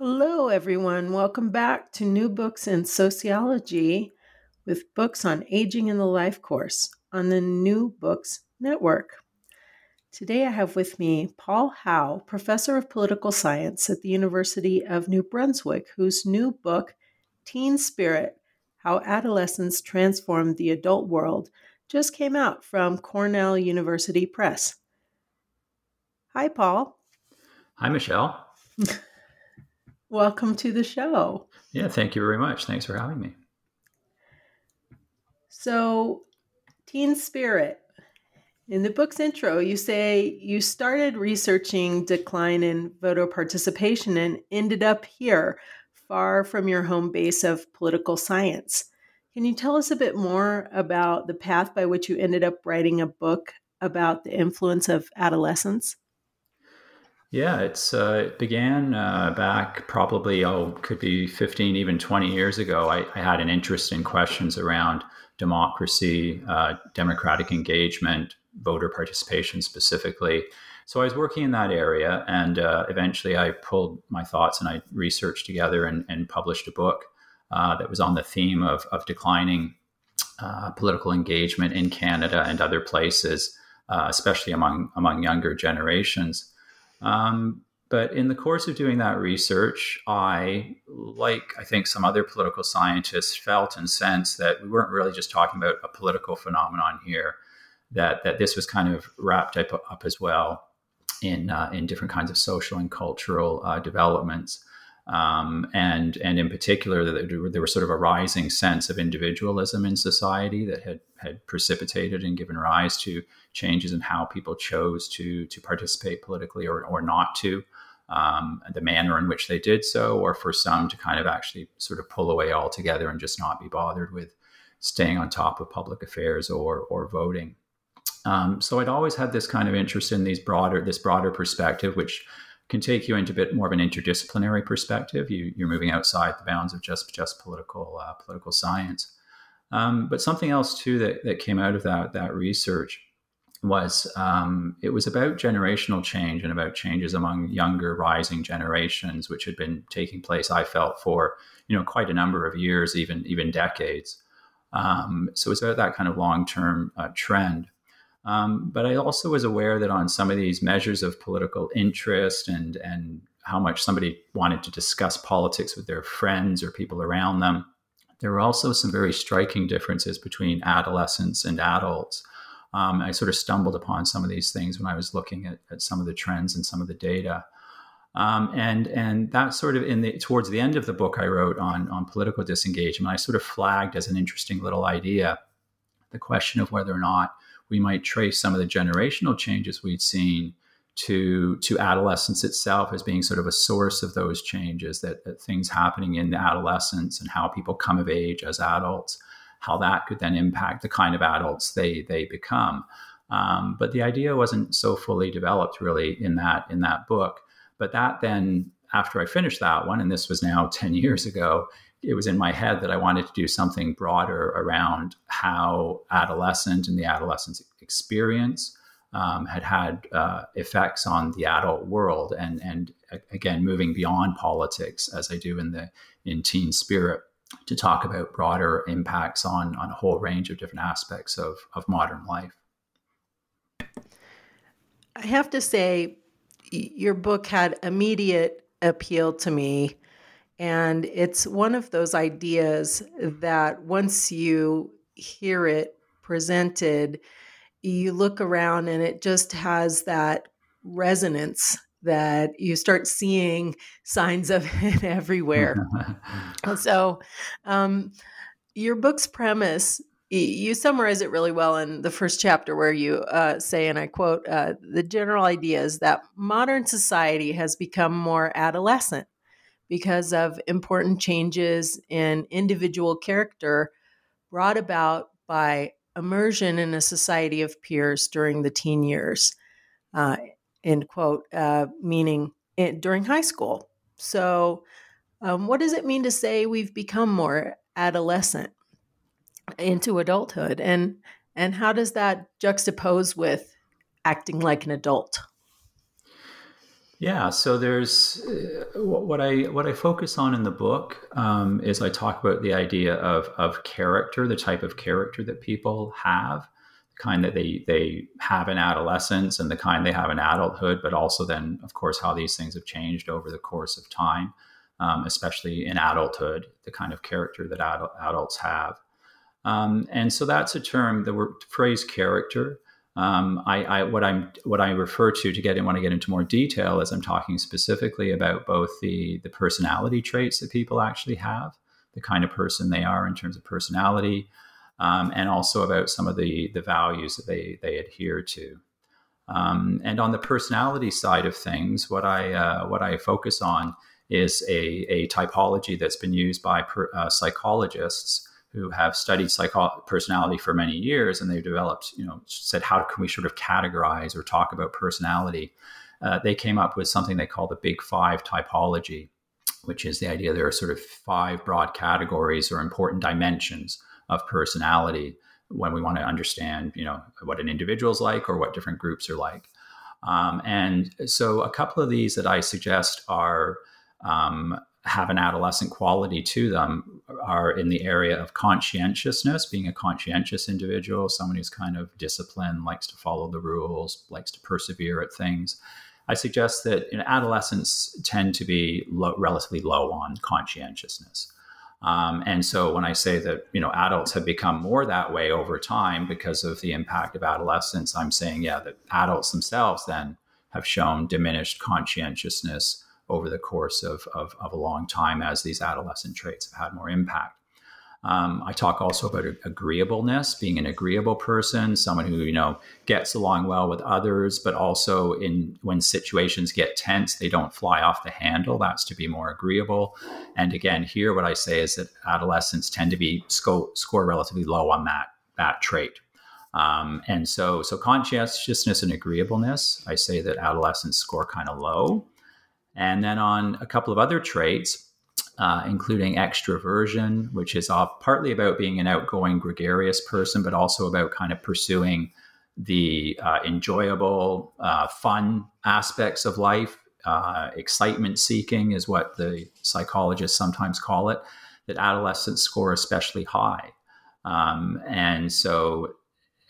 Hello, everyone. Welcome back to New Books in Sociology with books on aging in the life course on the New Books Network. Today I have with me Paul Howe, professor of political science at the University of New Brunswick, whose new book, Teen Spirit How Adolescents Transformed the Adult World, just came out from Cornell University Press. Hi, Paul. Hi, Michelle. Welcome to the show. Yeah, thank you very much. Thanks for having me. So, Teen Spirit. In the book's intro, you say you started researching decline in voter participation and ended up here, far from your home base of political science. Can you tell us a bit more about the path by which you ended up writing a book about the influence of adolescence? Yeah, it's uh, it began uh, back probably oh could be fifteen even twenty years ago. I, I had an interest in questions around democracy, uh, democratic engagement, voter participation specifically. So I was working in that area, and uh, eventually I pulled my thoughts and I researched together and, and published a book uh, that was on the theme of of declining uh, political engagement in Canada and other places, especially among among younger generations. Um, but in the course of doing that research, I, like I think some other political scientists, felt and sensed that we weren't really just talking about a political phenomenon here, that, that this was kind of wrapped up, up as well in, uh, in different kinds of social and cultural uh, developments. Um, and and in particular, there was sort of a rising sense of individualism in society that had had precipitated and given rise to changes in how people chose to to participate politically or or not to, um, the manner in which they did so, or for some to kind of actually sort of pull away altogether and just not be bothered with staying on top of public affairs or or voting. Um, so I'd always had this kind of interest in these broader this broader perspective, which can take you into a bit more of an interdisciplinary perspective. You, are moving outside the bounds of just just political uh, political science. Um, but something else too that, that came out of that that research was um, it was about generational change and about changes among younger rising generations, which had been taking place. I felt for you know quite a number of years, even even decades. Um, so it's about that kind of long term uh, trend. Um, but I also was aware that on some of these measures of political interest and and how much somebody wanted to discuss politics with their friends or people around them, there were also some very striking differences between adolescents and adults. Um, I sort of stumbled upon some of these things when I was looking at, at some of the trends and some of the data. Um, and and that sort of in the towards the end of the book I wrote on on political disengagement, I sort of flagged as an interesting little idea the question of whether or not we might trace some of the generational changes we'd seen to to adolescence itself as being sort of a source of those changes that, that things happening in the adolescence and how people come of age as adults how that could then impact the kind of adults they they become. Um, but the idea wasn't so fully developed really in that in that book. But that then after i finished that one and this was now 10 years ago it was in my head that I wanted to do something broader around how adolescent and the adolescent experience um, had had uh, effects on the adult world, and and again moving beyond politics as I do in the in Teen Spirit to talk about broader impacts on on a whole range of different aspects of of modern life. I have to say, your book had immediate appeal to me and it's one of those ideas that once you hear it presented, you look around and it just has that resonance that you start seeing signs of it everywhere. so, um, your book's premise you summarize it really well in the first chapter where you uh, say, and I quote, uh, the general idea is that modern society has become more adolescent because of important changes in individual character brought about by immersion in a society of peers during the teen years, uh, end quote, uh, meaning in, during high school. So, um, what does it mean to say we've become more adolescent into adulthood, and and how does that juxtapose with acting like an adult? Yeah, so there's uh, what I what I focus on in the book um, is I talk about the idea of of character, the type of character that people have, the kind that they they have in adolescence, and the kind they have in adulthood, but also then, of course, how these things have changed over the course of time, um, especially in adulthood, the kind of character that adult, adults have, um, and so that's a term. The word phrase character um, I, I, what I'm what I refer to to get in want to get into more detail is I'm talking specifically about both the the personality traits that people actually have, the kind of person they are in terms of personality, um, and also about some of the the values that they they adhere to. Um, and on the personality side of things, what I uh, what I focus on is a, a typology that's been used by per, uh, psychologists who have studied psycho- personality for many years and they've developed, you know, said, how can we sort of categorize or talk about personality? Uh, they came up with something they call the Big Five typology, which is the idea there are sort of five broad categories or important dimensions of personality when we want to understand, you know, what an individual is like or what different groups are like. Um, and so a couple of these that I suggest are um, have an adolescent quality to them are in the area of conscientiousness, being a conscientious individual, someone who's kind of disciplined, likes to follow the rules, likes to persevere at things. I suggest that you know, adolescents tend to be relatively low on conscientiousness. Um, and so when I say that you know adults have become more that way over time because of the impact of adolescence, I'm saying yeah that adults themselves then have shown diminished conscientiousness over the course of, of, of, a long time as these adolescent traits have had more impact. Um, I talk also about agreeableness, being an agreeable person, someone who you know gets along well with others, but also in when situations get tense, they don't fly off the handle. That's to be more agreeable. And again, here what I say is that adolescents tend to be sco- score relatively low on that that trait. Um, and so, so conscientiousness and agreeableness, I say that adolescents score kind of low. And then on a couple of other traits, uh, including extroversion, which is partly about being an outgoing, gregarious person, but also about kind of pursuing the uh, enjoyable, uh, fun aspects of life. Uh, excitement seeking is what the psychologists sometimes call it, that adolescents score especially high. Um, and so,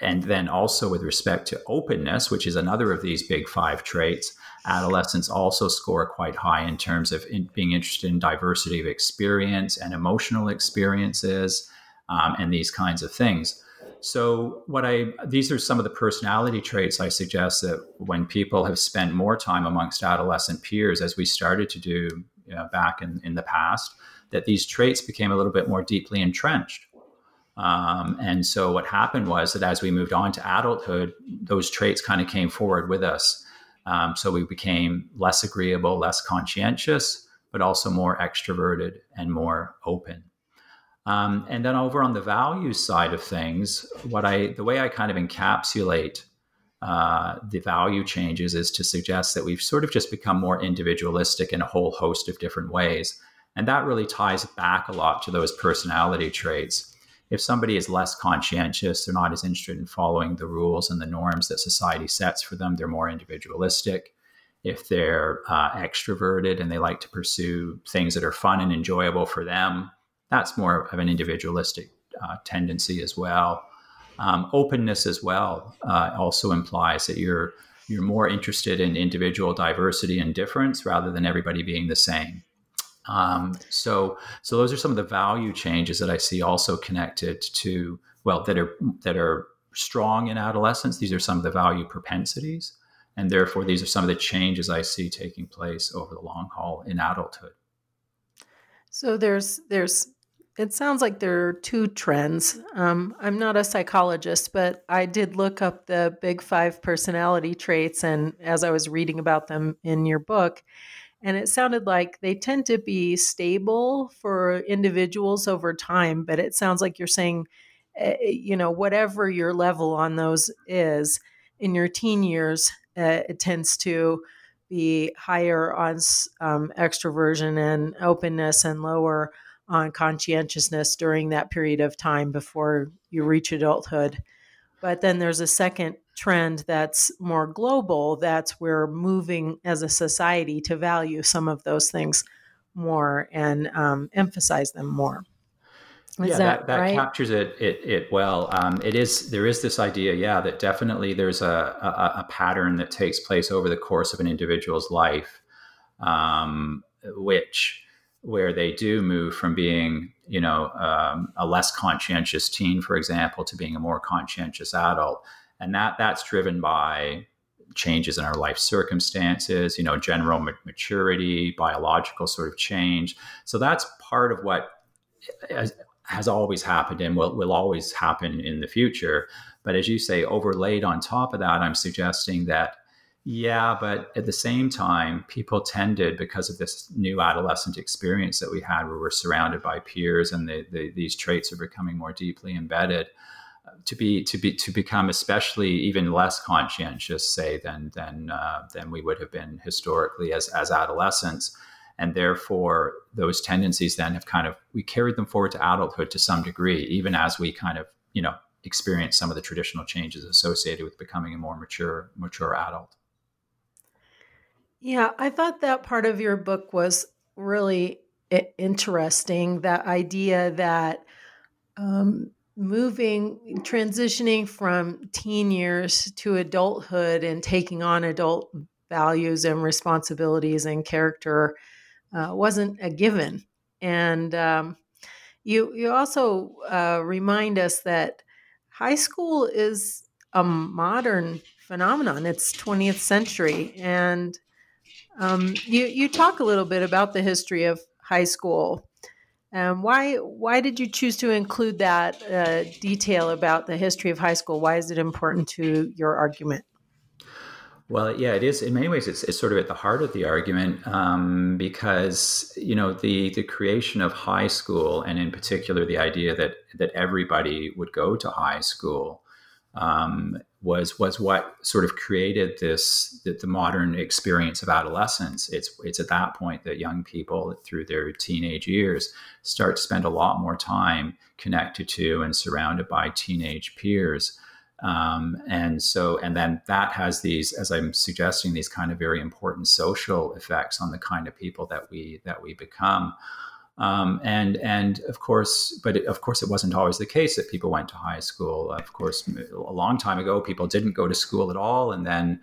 and then also with respect to openness, which is another of these big five traits, adolescents also score quite high in terms of in being interested in diversity of experience and emotional experiences um, and these kinds of things. So, what I these are some of the personality traits I suggest that when people have spent more time amongst adolescent peers, as we started to do you know, back in, in the past, that these traits became a little bit more deeply entrenched. Um, and so, what happened was that as we moved on to adulthood, those traits kind of came forward with us. Um, so we became less agreeable, less conscientious, but also more extroverted and more open. Um, and then over on the value side of things, what I the way I kind of encapsulate uh, the value changes is to suggest that we've sort of just become more individualistic in a whole host of different ways, and that really ties back a lot to those personality traits if somebody is less conscientious, they're not as interested in following the rules and the norms that society sets for them, they're more individualistic. If they're uh, extroverted and they like to pursue things that are fun and enjoyable for them, that's more of an individualistic uh, tendency as well. Um, openness as well uh, also implies that you're you're more interested in individual diversity and difference rather than everybody being the same. Um, so, so those are some of the value changes that I see also connected to well that are that are strong in adolescence. These are some of the value propensities, and therefore these are some of the changes I see taking place over the long haul in adulthood. So there's there's it sounds like there are two trends. Um, I'm not a psychologist, but I did look up the big five personality traits, and as I was reading about them in your book, and it sounded like they tend to be stable for individuals over time. But it sounds like you're saying, uh, you know, whatever your level on those is in your teen years, uh, it tends to be higher on um, extroversion and openness and lower on conscientiousness during that period of time before you reach adulthood. But then there's a second trend that's more global that's we're moving as a society to value some of those things more and um, emphasize them more. Is yeah, that, that, that right? captures it, it, it well. Um, it is there is this idea, yeah, that definitely there's a, a, a, pattern that takes place over the course of an individual's life, um, which where they do move from being, you know, um, a less conscientious teen, for example, to being a more conscientious adult, and that that's driven by changes in our life circumstances, you know, general maturity, biological sort of change. So that's part of what has always happened and will, will always happen in the future. But as you say, overlaid on top of that, I'm suggesting that, yeah, but at the same time, people tended, because of this new adolescent experience that we had, where we're surrounded by peers and the, the, these traits are becoming more deeply embedded, to be to be to become especially even less conscientious, say, than than uh, than we would have been historically as as adolescents. And therefore those tendencies then have kind of we carried them forward to adulthood to some degree even as we kind of you know experience some of the traditional changes associated with becoming a more mature mature adult yeah i thought that part of your book was really interesting that idea that um, moving transitioning from teen years to adulthood and taking on adult values and responsibilities and character uh, wasn't a given. And um, you you also uh, remind us that high school is a modern phenomenon. It's 20th century, and um, you you talk a little bit about the history of high school. Um, why why did you choose to include that uh, detail about the history of high school? Why is it important to your argument? Well, yeah, it is. In many ways, it's, it's sort of at the heart of the argument um, because you know the the creation of high school, and in particular the idea that that everybody would go to high school, um, was was what sort of created this the, the, modern experience of adolescence. It's it's at that point that young people through their teenage years start to spend a lot more time connected to and surrounded by teenage peers. Um, and so, and then that has these, as I'm suggesting, these kind of very important social effects on the kind of people that we that we become. Um, and and of course, but it, of course, it wasn't always the case that people went to high school. Of course, a long time ago, people didn't go to school at all, and then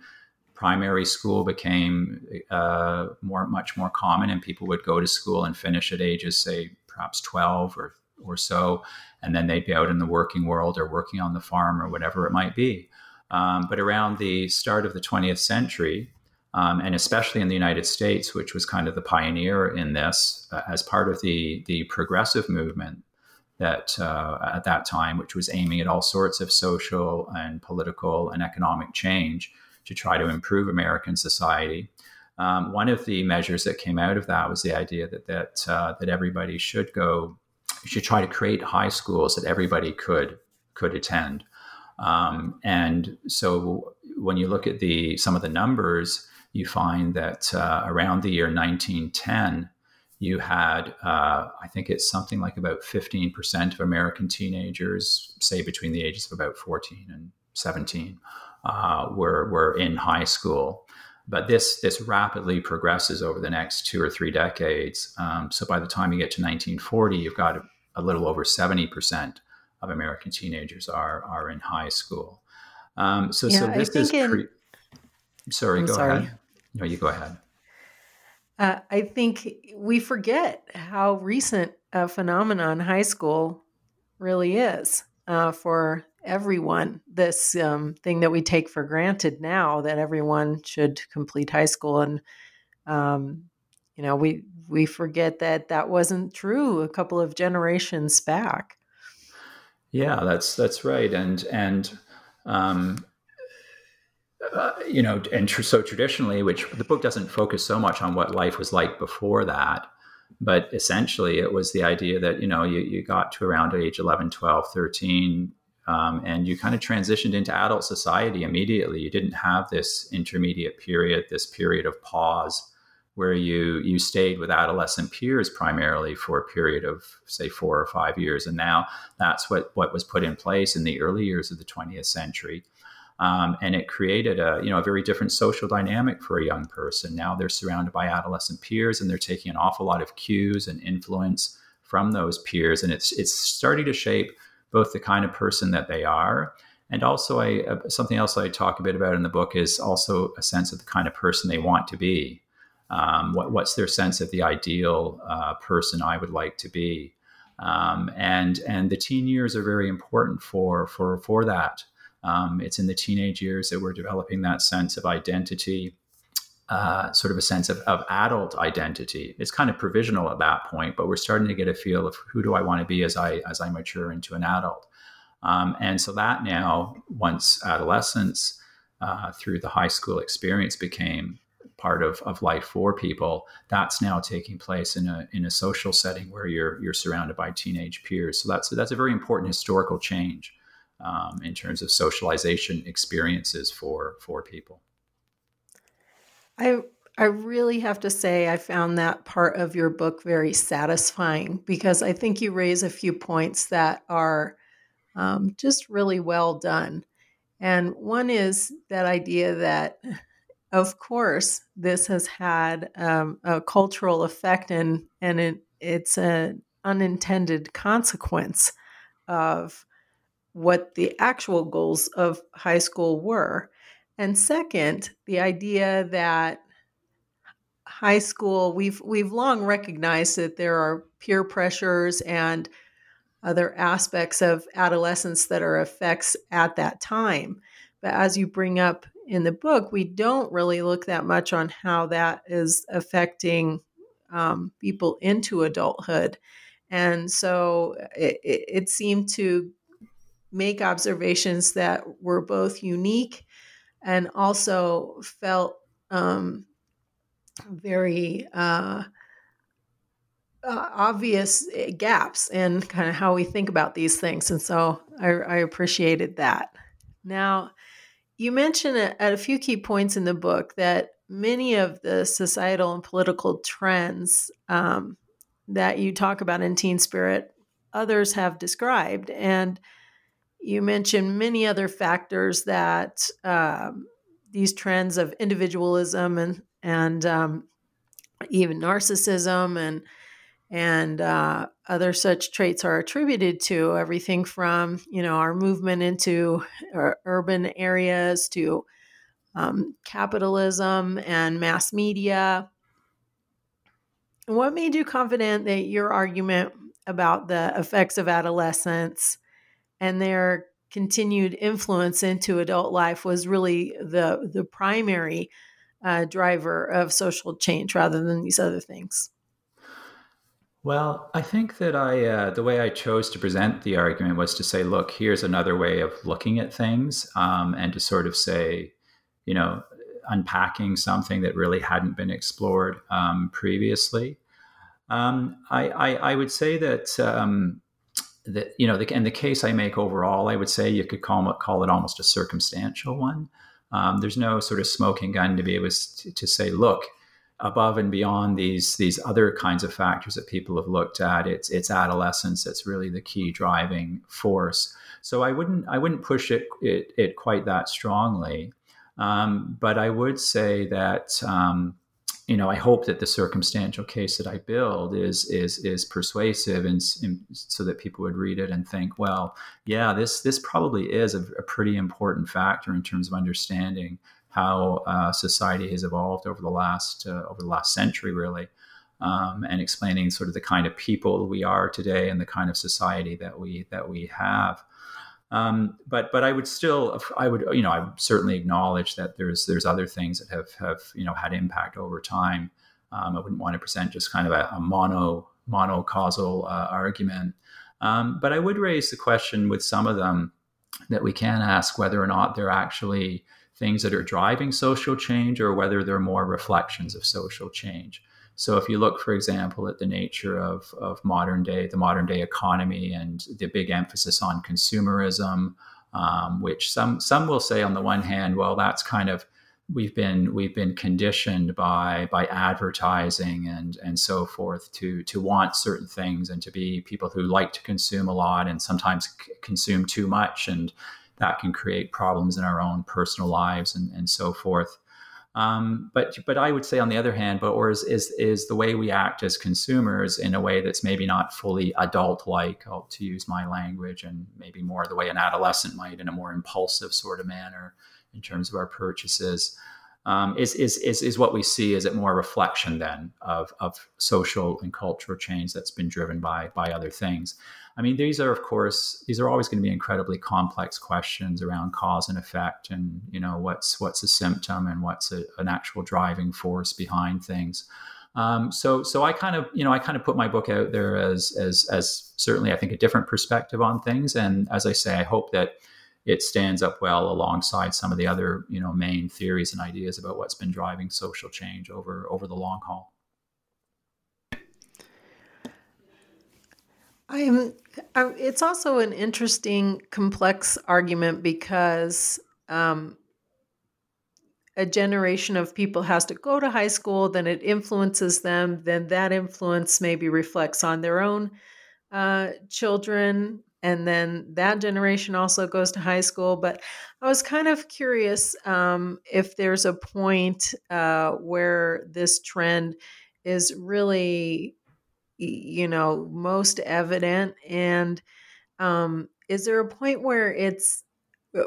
primary school became uh, more much more common, and people would go to school and finish at ages, say, perhaps twelve or or so, and then they'd be out in the working world or working on the farm or whatever it might be. Um, but around the start of the 20th century, um, and especially in the United States, which was kind of the pioneer in this uh, as part of the the progressive movement that uh, at that time, which was aiming at all sorts of social and political and economic change to try to improve American society. Um, one of the measures that came out of that was the idea that that uh, that everybody should go should try to create high schools that everybody could could attend. Um, and so when you look at the some of the numbers, you find that uh, around the year 1910, you had uh, I think it's something like about 15% of American teenagers, say between the ages of about 14 and 17, uh, were were in high school. But this this rapidly progresses over the next two or three decades. Um, so by the time you get to 1940, you've got a little over 70% of American teenagers are, are in high school. Um, so, yeah, so this is. Pre- in, sorry, I'm go sorry. ahead. No, you go ahead. Uh, I think we forget how recent a phenomenon high school really is uh, for everyone. This um, thing that we take for granted now that everyone should complete high school and um, you know, we we forget that that wasn't true a couple of generations back. Yeah, that's that's right, and and um, uh, you know, and tr- so traditionally, which the book doesn't focus so much on what life was like before that, but essentially it was the idea that you know you, you got to around age 11 12 13 um, and you kind of transitioned into adult society immediately. You didn't have this intermediate period this period of pause where you you stayed with adolescent peers primarily for a period of say four or five years and now that's what what was put in place in the early years of the 20th century um, and it created a you know a very different social dynamic for a young person now they're surrounded by adolescent peers and they're taking an awful lot of cues and influence from those peers and it's it's starting to shape both the kind of person that they are and also I, uh, something else I talk a bit about in the book is also a sense of the kind of person they want to be um, what, what's their sense of the ideal uh, person I would like to be? Um, and and the teen years are very important for for for that. Um, it's in the teenage years that we're developing that sense of identity, uh, sort of a sense of, of adult identity. It's kind of provisional at that point, but we're starting to get a feel of who do I want to be as I as I mature into an adult. Um, and so that now, once adolescence uh, through the high school experience became part of, of life for people that's now taking place in a in a social setting where you're you're surrounded by teenage peers so that's that's a very important historical change um, in terms of socialization experiences for for people? I i really have to say i found that part of your book very satisfying because i think you raise a few points that are um, just really well done. And one is that idea that of course, this has had um, a cultural effect, and and it, it's an unintended consequence of what the actual goals of high school were. And second, the idea that high school we've we've long recognized that there are peer pressures and other aspects of adolescence that are effects at that time. But as you bring up in the book, we don't really look that much on how that is affecting um, people into adulthood. And so it, it, it, seemed to make observations that were both unique and also felt um, very uh, uh, obvious eh, gaps in kind of how we think about these things. And so I, I appreciated that. Now, you mention at a few key points in the book that many of the societal and political trends um, that you talk about in Teen Spirit, others have described. And you mention many other factors that um, these trends of individualism and, and um, even narcissism and and uh, other such traits are attributed to everything from you know our movement into urban areas to um, capitalism and mass media. What made you confident that your argument about the effects of adolescence and their continued influence into adult life was really the the primary uh, driver of social change rather than these other things well, I think that I uh, the way I chose to present the argument was to say, look, here's another way of looking at things, um, and to sort of say, you know, unpacking something that really hadn't been explored um, previously. Um, I, I, I, would say that um, that you know, the, and the case I make overall, I would say you could call it, call it almost a circumstantial one. Um, there's no sort of smoking gun to be able to, to say, look above and beyond these these other kinds of factors that people have looked at it's it's adolescence that's really the key driving force so i wouldn't i wouldn't push it it, it quite that strongly um, but i would say that um, you know i hope that the circumstantial case that i build is is is persuasive and, and so that people would read it and think well yeah this this probably is a, a pretty important factor in terms of understanding how uh, society has evolved over the last uh, over the last century, really, um, and explaining sort of the kind of people we are today and the kind of society that we that we have. Um, but but I would still I would you know I certainly acknowledge that there's there's other things that have have you know had impact over time. Um, I wouldn't want to present just kind of a, a mono mono causal uh, argument. Um, but I would raise the question with some of them that we can ask whether or not they're actually things that are driving social change or whether they're more reflections of social change. So if you look, for example, at the nature of, of modern day, the modern day economy and the big emphasis on consumerism, um, which some some will say on the one hand, well, that's kind of we've been we've been conditioned by by advertising and and so forth to to want certain things and to be people who like to consume a lot and sometimes c- consume too much and that can create problems in our own personal lives and, and so forth. Um, but but I would say on the other hand, but or is, is is the way we act as consumers in a way that's maybe not fully adult-like, to use my language, and maybe more the way an adolescent might in a more impulsive sort of manner in terms of our purchases. Um, is, is, is, is what we see as it more reflection then of, of social and cultural change that's been driven by, by other things. I mean, these are, of course, these are always going to be incredibly complex questions around cause and effect, and you know, what's what's a symptom and what's a, an actual driving force behind things. Um, so, so I kind of, you know, I kind of put my book out there as, as, as certainly, I think, a different perspective on things. And as I say, I hope that it stands up well alongside some of the other, you know, main theories and ideas about what's been driving social change over over the long haul. I'm, I'm, it's also an interesting, complex argument because um, a generation of people has to go to high school, then it influences them, then that influence maybe reflects on their own uh, children, and then that generation also goes to high school. But I was kind of curious um, if there's a point uh, where this trend is really you know most evident and um, is there a point where it's uh,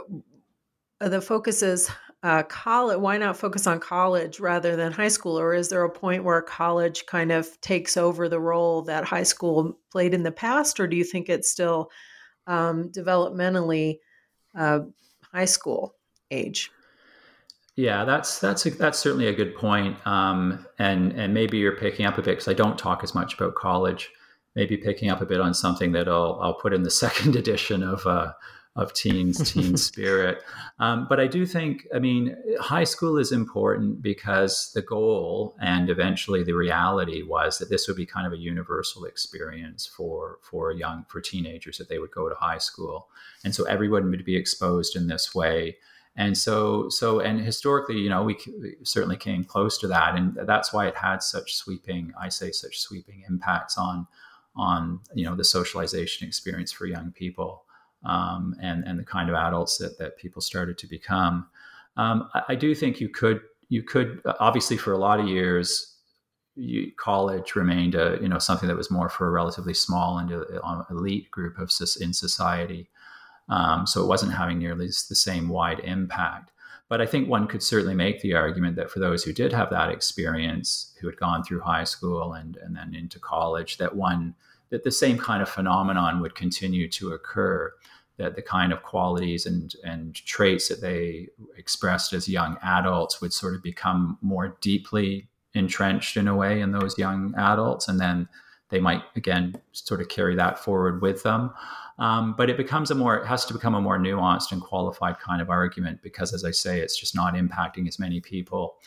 the focus is uh, college why not focus on college rather than high school? Or is there a point where college kind of takes over the role that high school played in the past? Or do you think it's still um, developmentally uh, high school age yeah, that's that's a, that's certainly a good point. Um, and and maybe you're picking up a bit because I don't talk as much about college. Maybe picking up a bit on something that I'll I'll put in the second edition of uh, of teens teen spirit. Um, but I do think, I mean, high school is important because the goal and eventually the reality was that this would be kind of a universal experience for for young for teenagers that they would go to high school, and so everyone would be exposed in this way and so so and historically you know we, certainly came close to that. And that's why it had such sweeping i say such sweeping impacts on on you know the socialization experience for young people um, and and the kind of adults that that people started to become. Um, I, I, do think you could you could obviously for a lot of years you, college remained a you know something that was more for a relatively small and uh, elite group of in society um, so it wasn't having nearly the same wide impact. But I think one could certainly make the argument that for those who did have that experience, who had gone through high school and, and then into college, that one that the same kind of phenomenon would continue to occur. That the kind of qualities and, and traits that they expressed as young adults would sort of become more deeply entrenched in a way in those young adults. And then they might again sort of carry that forward with them. Um, but it becomes a more, it has to become a more nuanced and qualified kind of argument because, as I say, it's just not impacting as many people.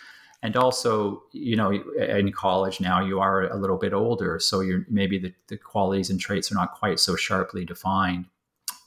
And also, you know, in college now you are a little bit older, so you're maybe the, the qualities and traits are not quite so sharply defined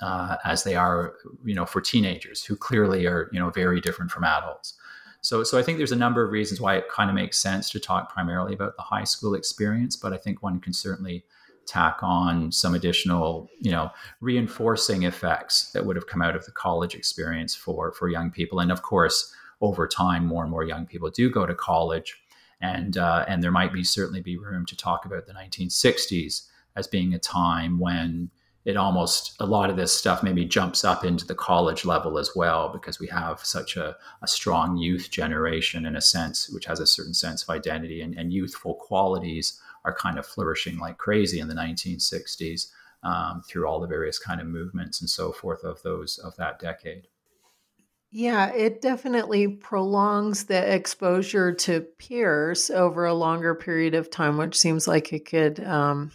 uh, as they are, you know, for teenagers who clearly are, you know, very different from adults. So, so I think there's a number of reasons why it kind of makes sense to talk primarily about the high school experience, but I think one can certainly tack on some additional, you know, reinforcing effects that would have come out of the college experience for for young people. And of course, over time, more and more young people do go to college, and uh, and there might be certainly be room to talk about the 1960s as being a time when it almost a lot of this stuff maybe jumps up into the college level as well because we have such a, a strong youth generation in a sense which has a certain sense of identity and, and youthful qualities are kind of flourishing like crazy in the 1960s um, through all the various kind of movements and so forth of those of that decade. Yeah, it definitely prolongs the exposure to peers over a longer period of time, which seems like it could um,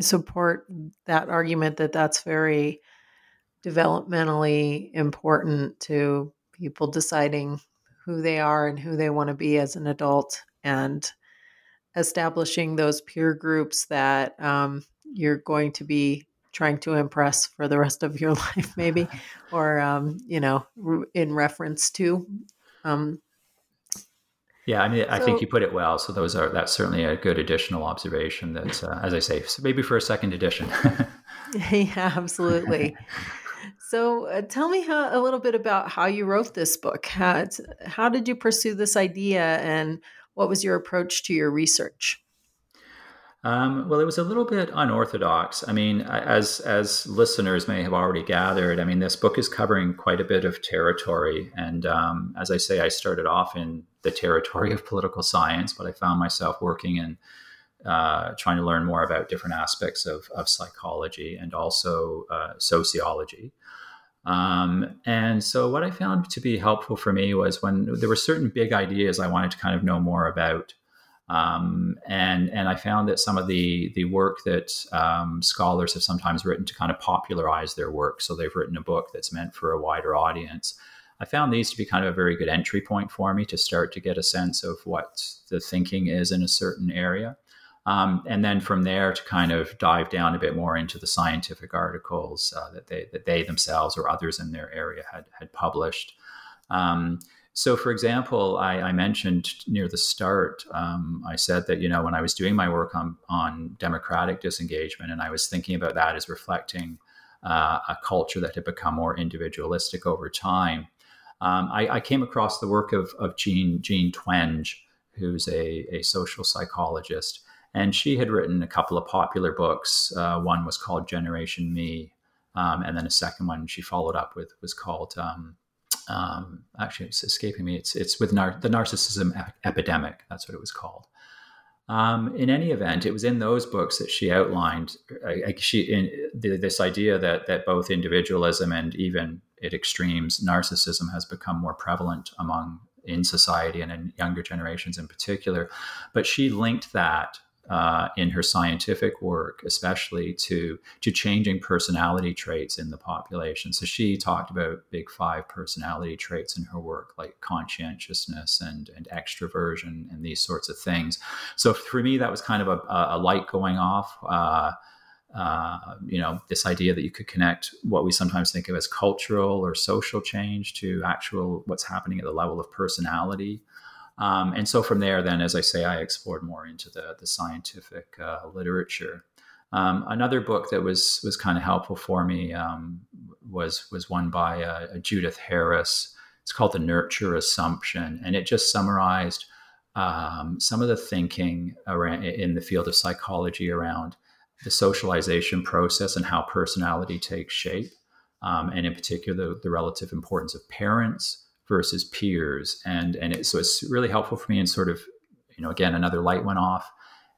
support that argument that that's very developmentally important to people deciding who they are and who they want to be as an adult and establishing those peer groups that um, you're going to be trying to impress for the rest of your life, maybe, or um, you know, in reference to. Um, yeah, I mean, I think you put it well. So those are that's certainly a good additional observation. That, uh, as I say, so maybe for a second edition. yeah, absolutely. So, uh, tell me how, a little bit about how you wrote this book. How, how did you pursue this idea, and what was your approach to your research? Um, well, it was a little bit unorthodox. I mean, as as listeners may have already gathered, I mean, this book is covering quite a bit of territory, and um, as I say, I started off in the territory of political science, but I found myself working in uh, trying to learn more about different aspects of, of psychology and also uh, sociology. Um, and so, what I found to be helpful for me was when there were certain big ideas I wanted to kind of know more about. Um, and and I found that some of the the work that um, scholars have sometimes written to kind of popularize their work, so they've written a book that's meant for a wider audience. I found these to be kind of a very good entry point for me to start to get a sense of what the thinking is in a certain area. Um, and then from there to kind of dive down a bit more into the scientific articles uh, that they that they themselves or others in their area had had published. Um, so, for example, I, I, mentioned near the start, um, I said that you know when I was doing my work on on democratic disengagement, and I was thinking about that as reflecting uh, a culture that had become more individualistic over time. Um, I, I, came across the work of, of Jean Jean Twenge, who's a, a social psychologist, and she had written a couple of popular books. Uh, one was called Generation Me, um, and then a second one she followed up with was called um, um, actually it's escaping me. It's it's with nar- the narcissism epidemic. That's what it was called. Um, in any event, it was in those books that she outlined uh, she in the, this idea that that both individualism and even at extremes narcissism has become more prevalent among in society and in younger generations in particular. But she linked that uh, in her scientific work, especially to to changing personality traits in the population. So she talked about big five personality traits in her work, like conscientiousness and and extroversion and these sorts of things. So for me, that was kind of a, a light going off. Uh, uh, you know, this idea that you could connect what we sometimes think of as cultural or social change to actual what's happening at the level of personality. Um, and so from there, then, as I say, I explored more into the, the scientific uh, literature. Um, another book that was was kind of helpful for me um, was was one by uh, Judith Harris. It's called the Nurture Assumption, and it just summarized um, some of the thinking around, in the field of psychology around the socialization process and how personality takes shape, um, and in particular the, the relative importance of parents versus peers. And and it, so it's really helpful for me. And sort of, you know, again, another light went off,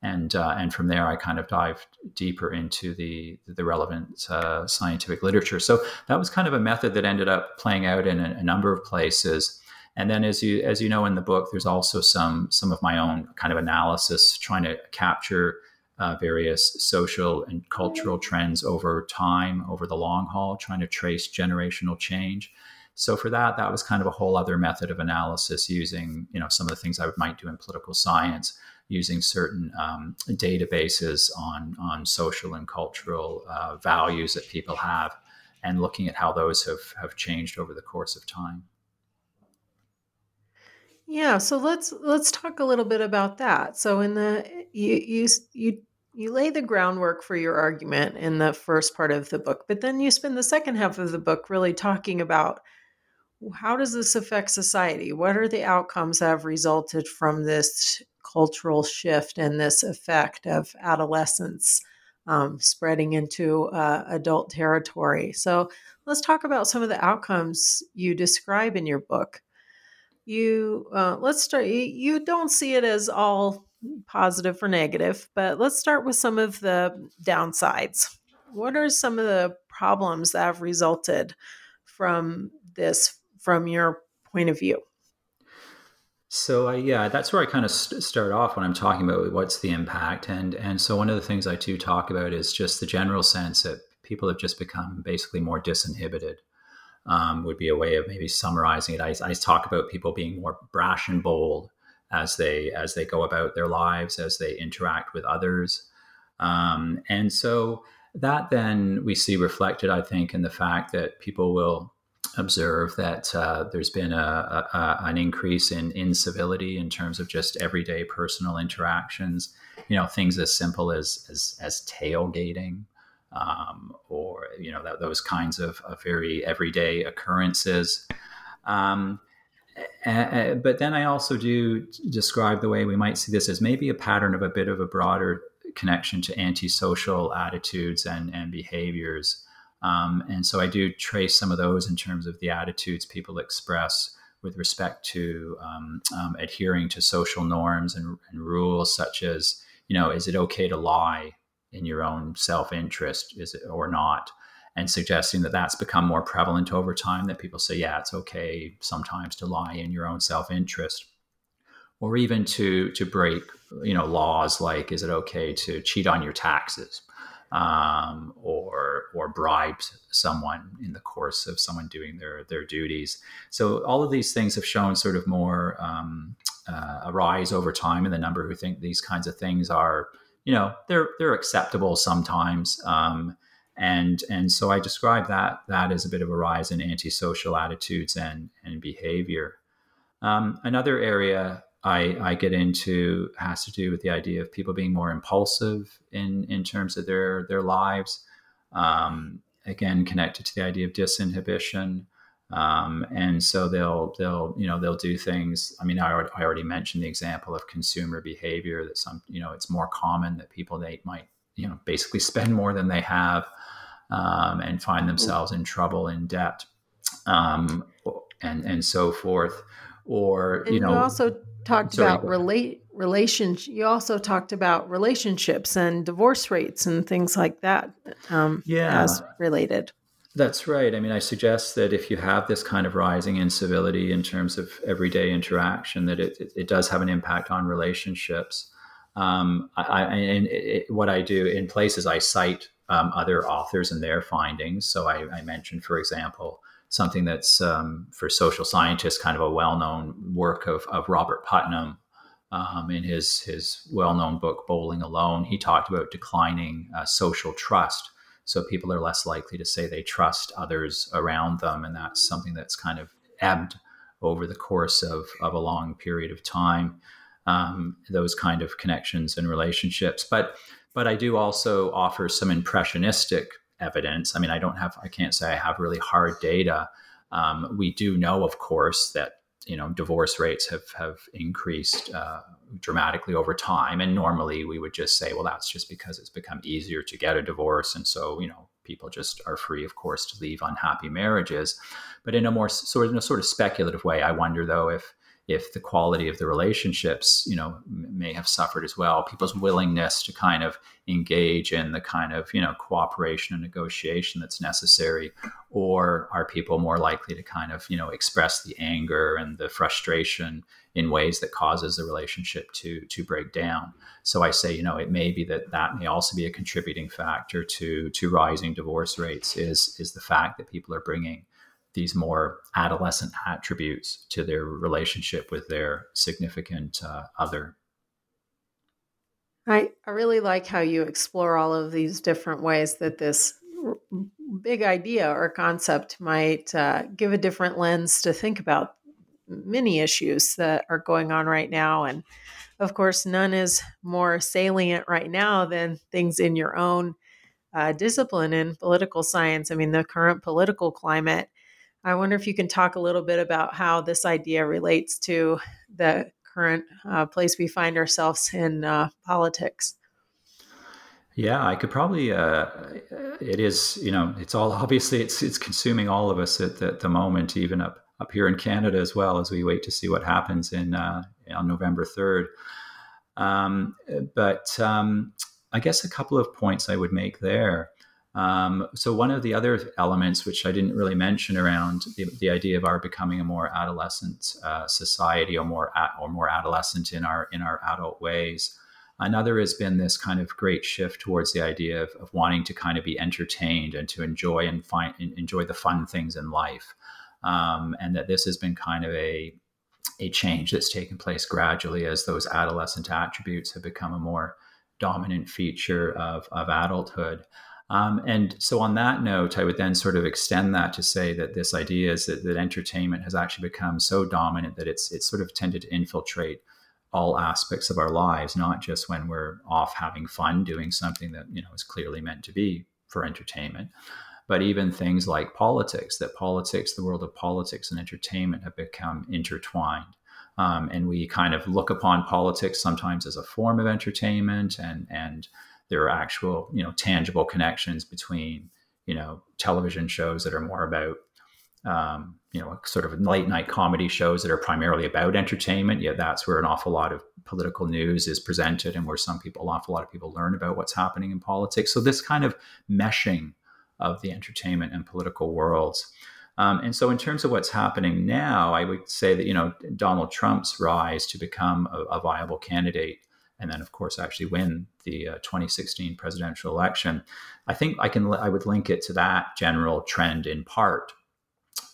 and uh, and from there I kind of dived deeper into the the relevant uh, scientific literature. So that was kind of a method that ended up playing out in a, a number of places. And then, as you as you know in the book, there's also some some of my own kind of analysis trying to capture uh, various social and cultural trends over time, over the long haul, trying to trace generational change. So for that, that was kind of a whole other method of analysis using, you know, some of the things I might do in political science, using certain um, databases on on social and cultural uh, values that people have, and looking at how those have have changed over the course of time. Yeah, so let's let's talk a little bit about that. So in the you you you you lay the groundwork for your argument in the first part of the book, but then you spend the second half of the book really talking about how does this affect society? What are the outcomes that have resulted from this cultural shift and this effect of adolescence um, spreading into uh, adult territory? So let's talk about some of the outcomes you describe in your book. You uh, let's start. You, you don't see it as all positive or negative, but let's start with some of the downsides. What are some of the problems that have resulted from this from your point of view? So uh, yeah, that's where I kind of st- start off when I'm talking about what's the impact, and and so one of the things I do talk about is just the general sense that people have just become basically more disinhibited. Um, would be a way of maybe summarizing it. I, I, talk about people being more brash and bold as they as they go about their lives, as they interact with others, um, and so that then we see reflected, I think, in the fact that people will observe that uh, there's been a, a, an increase in incivility in terms of just everyday personal interactions. You know, things as simple as as, as tailgating, um, or you know that, those kinds of, of, very everyday occurrences. Um, but then I also do describe the way we might see this as maybe a pattern of a bit of a broader connection to antisocial attitudes and, and behaviors. Um, and so I do trace some of those in terms of the attitudes people express with respect to um, um, adhering to social norms and, and, rules, such as, you know, is it okay to lie in your own self interest, is it or not? And suggesting that that's become more prevalent over time. That people say, yeah, it's okay sometimes to lie in your own self interest, or even to to break, you know, laws like, is it okay to cheat on your taxes? Um, or or bribed someone in the course of someone doing their their duties. So all of these things have shown sort of more um, uh, a rise over time in the number who think these kinds of things are you know they're they're acceptable sometimes. Um, and and so I describe that that as a bit of a rise in antisocial attitudes and and behavior. Um, another area I, I get into has to do with the idea of people being more impulsive in in terms of their their lives. Um, again, connected to the idea of disinhibition. Um, and so they'll they'll you know they'll do things. I mean, I already, I already mentioned the example of consumer behavior that some you know it's more common that people they might you know basically spend more than they have um, and find themselves in trouble in debt um, and and so forth. Or and you know, also talked Sorry, about relate relations. You also talked about relationships and divorce rates and things like that. Um, yeah, as related. That's right. I mean, I suggest that if you have this kind of rising incivility in terms of everyday interaction, that it, it, it does have an impact on relationships. Um, I, and it, what I do in places, I cite um, other authors and their findings. So I, I mentioned, for example, something that's um, for social scientists kind of a well-known work of, of Robert Putnam um, in his his well-known book Bowling Alone. He talked about declining uh, social trust. So people are less likely to say they trust others around them, and that's something that's kind of ebbed over the course of, of a long period of time. Um, those kind of connections and relationships, but but I do also offer some impressionistic evidence. I mean, I don't have, I can't say I have really hard data. Um, we do know, of course, that you know divorce rates have have increased uh, dramatically over time, and normally we would just say, well, that's just because it's become easier to get a divorce, and so you know people just are free, of course, to leave unhappy marriages. But in a more sort of in a sort of speculative way, I wonder though if if the quality of the relationships, you know, may have suffered as well. People's willingness to kind of engage in the kind of, you know, cooperation and negotiation that's necessary, or are people more likely to kind of, you know, express the anger and the frustration in ways that causes the relationship to to break down? So I say, you know, it may be that that may also be a contributing factor to to rising divorce rates. Is is the fact that people are bringing these more adolescent attributes to their relationship with their significant uh, other. I, I really like how you explore all of these different ways that this big idea or concept might uh, give a different lens to think about many issues that are going on right now. And of course, none is more salient right now than things in your own uh, discipline in political science. I mean, the current political climate I wonder if you can talk a little bit about how this idea relates to the current uh, place we find ourselves in uh, politics. Yeah, I could probably. Uh, it is, you know, it's all obviously it's it's consuming all of us at the, moment, even up up here in Canada as well, as we wait to see what happens in uh, on November third. Um, but um, I guess a couple of points I would make there. Um, so one of the other elements, which I didn't really mention around the, the idea of our becoming a more adolescent uh, society, or more at, or more adolescent in our in our adult ways. Another has been this kind of great shift towards the idea of, of wanting to kind of be entertained and to enjoy and find enjoy the fun things in life, um, and that this has been kind of a a change that's taken place gradually as those adolescent attributes have become a more dominant feature of, of adulthood. Um, and so, on that note, I would then sort of extend that to say that this idea is that, that entertainment has actually become so dominant that it's it's sort of tended to infiltrate all aspects of our lives, not just when we're off having fun doing something that you know is clearly meant to be for entertainment, but even things like politics. That politics, the world of politics and entertainment, have become intertwined. Um, and we kind of look upon politics sometimes as a form of entertainment and and there are actual you know tangible connections between you know television shows that are more about um, you know sort of late night comedy shows that are primarily about entertainment. Yet that's where an awful lot of political news is presented and where some people an awful lot of people learn about what's happening in politics. So this kind of meshing of the entertainment and political worlds. Um, and so in terms of what's happening now i would say that you know donald trump's rise to become a, a viable candidate and then of course actually win the uh, 2016 presidential election. I think i can i would link it to that general trend in part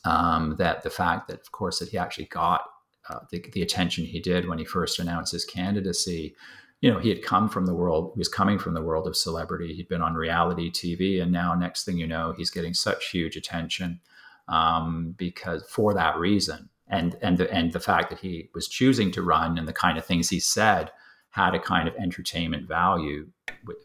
um, that the fact that of course that he actually got uh, the, the, attention he did when he first announced his candidacy. You know he had come from the world he was coming from the world of celebrity. He'd been on reality tv and now next thing you know he's getting such huge attention um, because for that reason. And and the, and the fact that he was choosing to run and the kind of things he said had a kind of entertainment value,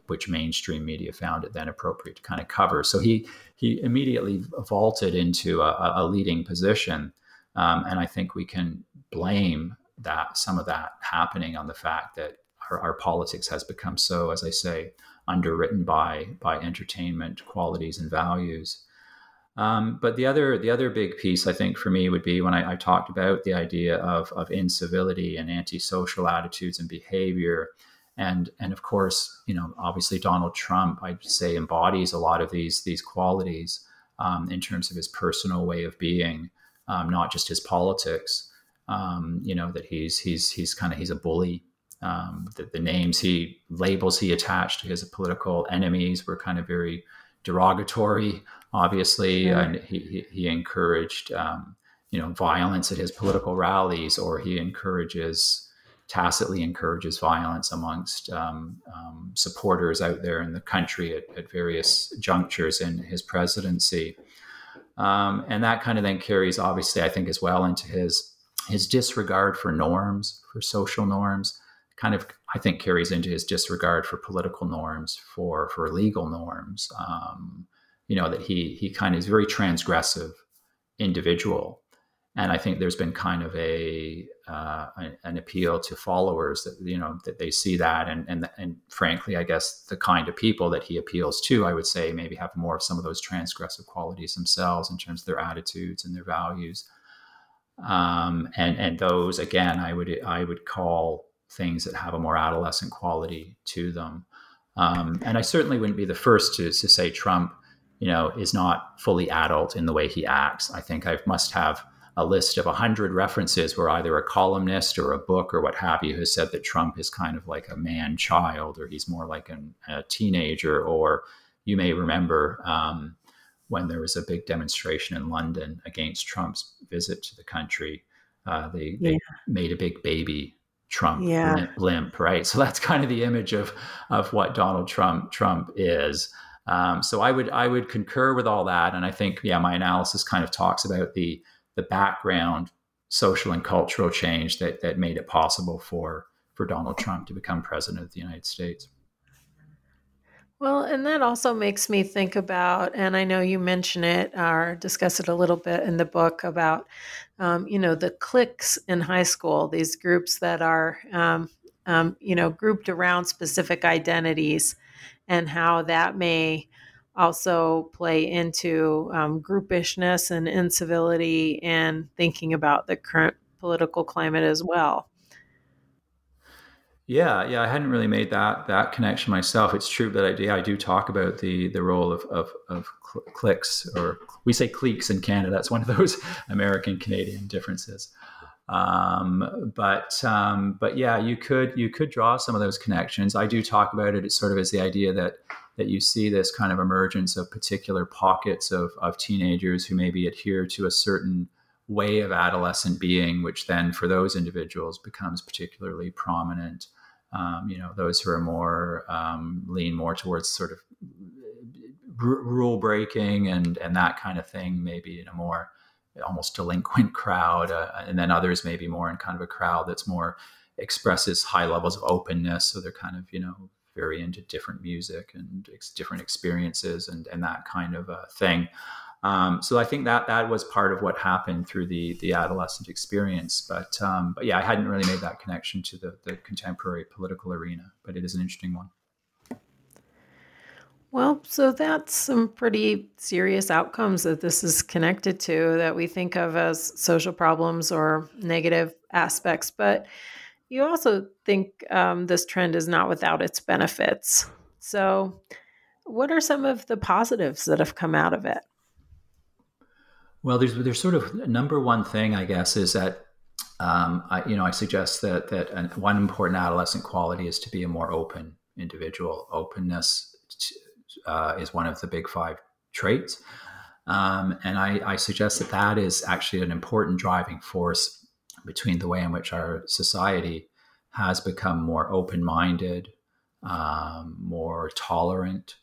which mainstream media found it then appropriate to kind of cover. So he he immediately vaulted into a, a leading position, um, and I think we can blame that some of that happening on the fact that our, our politics has become so, as I say, underwritten by by entertainment qualities and values. Um, but the other the other big piece I think for me would be when I, I talked about the idea of of incivility and antisocial attitudes and behavior, and and of course you know obviously Donald Trump I'd say embodies a lot of these these qualities um, in terms of his personal way of being, um, not just his politics. Um, you know that he's he's he's kind of he's a bully. Um, the, the names he labels he attached to his political enemies were kind of very derogatory obviously, sure. and he, he encouraged um, you know violence at his political rallies, or he encourages tacitly encourages violence amongst um, um, supporters out there in the country at, at various junctures in his presidency. Um, and that kind of then carries, obviously, I think, as well into his his disregard for norms, for social norms. Kind of, I think, carries into his disregard for political norms, for for legal norms. Um, you know that he he kind of is very transgressive individual and i think there's been kind of a uh, an appeal to followers that you know that they see that and and and frankly i guess the kind of people that he appeals to i would say maybe have more of some of those transgressive qualities themselves in terms of their attitudes and their values um, and and those again i would i would call things that have a more adolescent quality to them um, and i certainly wouldn't be the first to, to say trump you know, is not fully adult in the way he acts. I think I must have a list of 100 references where either a columnist or a book or what have you has said that Trump is kind of like a man child or he's more like an, a teenager. Or you may remember um, when there was a big demonstration in London against Trump's visit to the country, uh, they, yeah. they made a big baby Trump yeah. limp, limp, right? So that's kind of the image of of what Donald Trump Trump is. Um, so I would I would concur with all that, and I think yeah, my analysis kind of talks about the the background social and cultural change that that made it possible for for Donald Trump to become president of the United States. Well, and that also makes me think about, and I know you mention it or discuss it a little bit in the book about, um, you know, the cliques in high school, these groups that are, um, um, you know, grouped around specific identities and how that may also play into um, groupishness and incivility and thinking about the current political climate as well. Yeah, yeah, I hadn't really made that that connection myself. It's true that I do, I do talk about the the role of of, of cl- cliques, or we say cliques in Canada. That's one of those American Canadian differences. Um, but um, but yeah, you could you could draw some of those connections. I do talk about it. It's sort of as the idea that that you see this kind of emergence of particular pockets of of teenagers who maybe adhere to a certain way of adolescent being, which then for those individuals becomes particularly prominent um, you know those who are more um, lean more towards sort of r- rule breaking and and that kind of thing maybe in a more almost delinquent crowd uh, and then others maybe more in kind of a crowd that's more expresses high levels of openness. So they're kind of you know very into different music and ex- different experiences and and that kind of a thing um, so I think that that was part of what happened through the the adolescent experience. But um, but yeah, I hadn't really made that connection to the the contemporary political arena. But it is an interesting one. Well, so that's some pretty serious outcomes that this is connected to that we think of as social problems or negative aspects. But you also think um, this trend is not without its benefits. So, what are some of the positives that have come out of it? Well, there's there's sort of number one thing I guess is that um, I, you know I suggest that that an, one important adolescent quality is to be a more open individual. Openness uh, is one of the big five traits, um, and I, I suggest that that is actually an important driving force between the way in which our society has become more open-minded, um, more tolerant,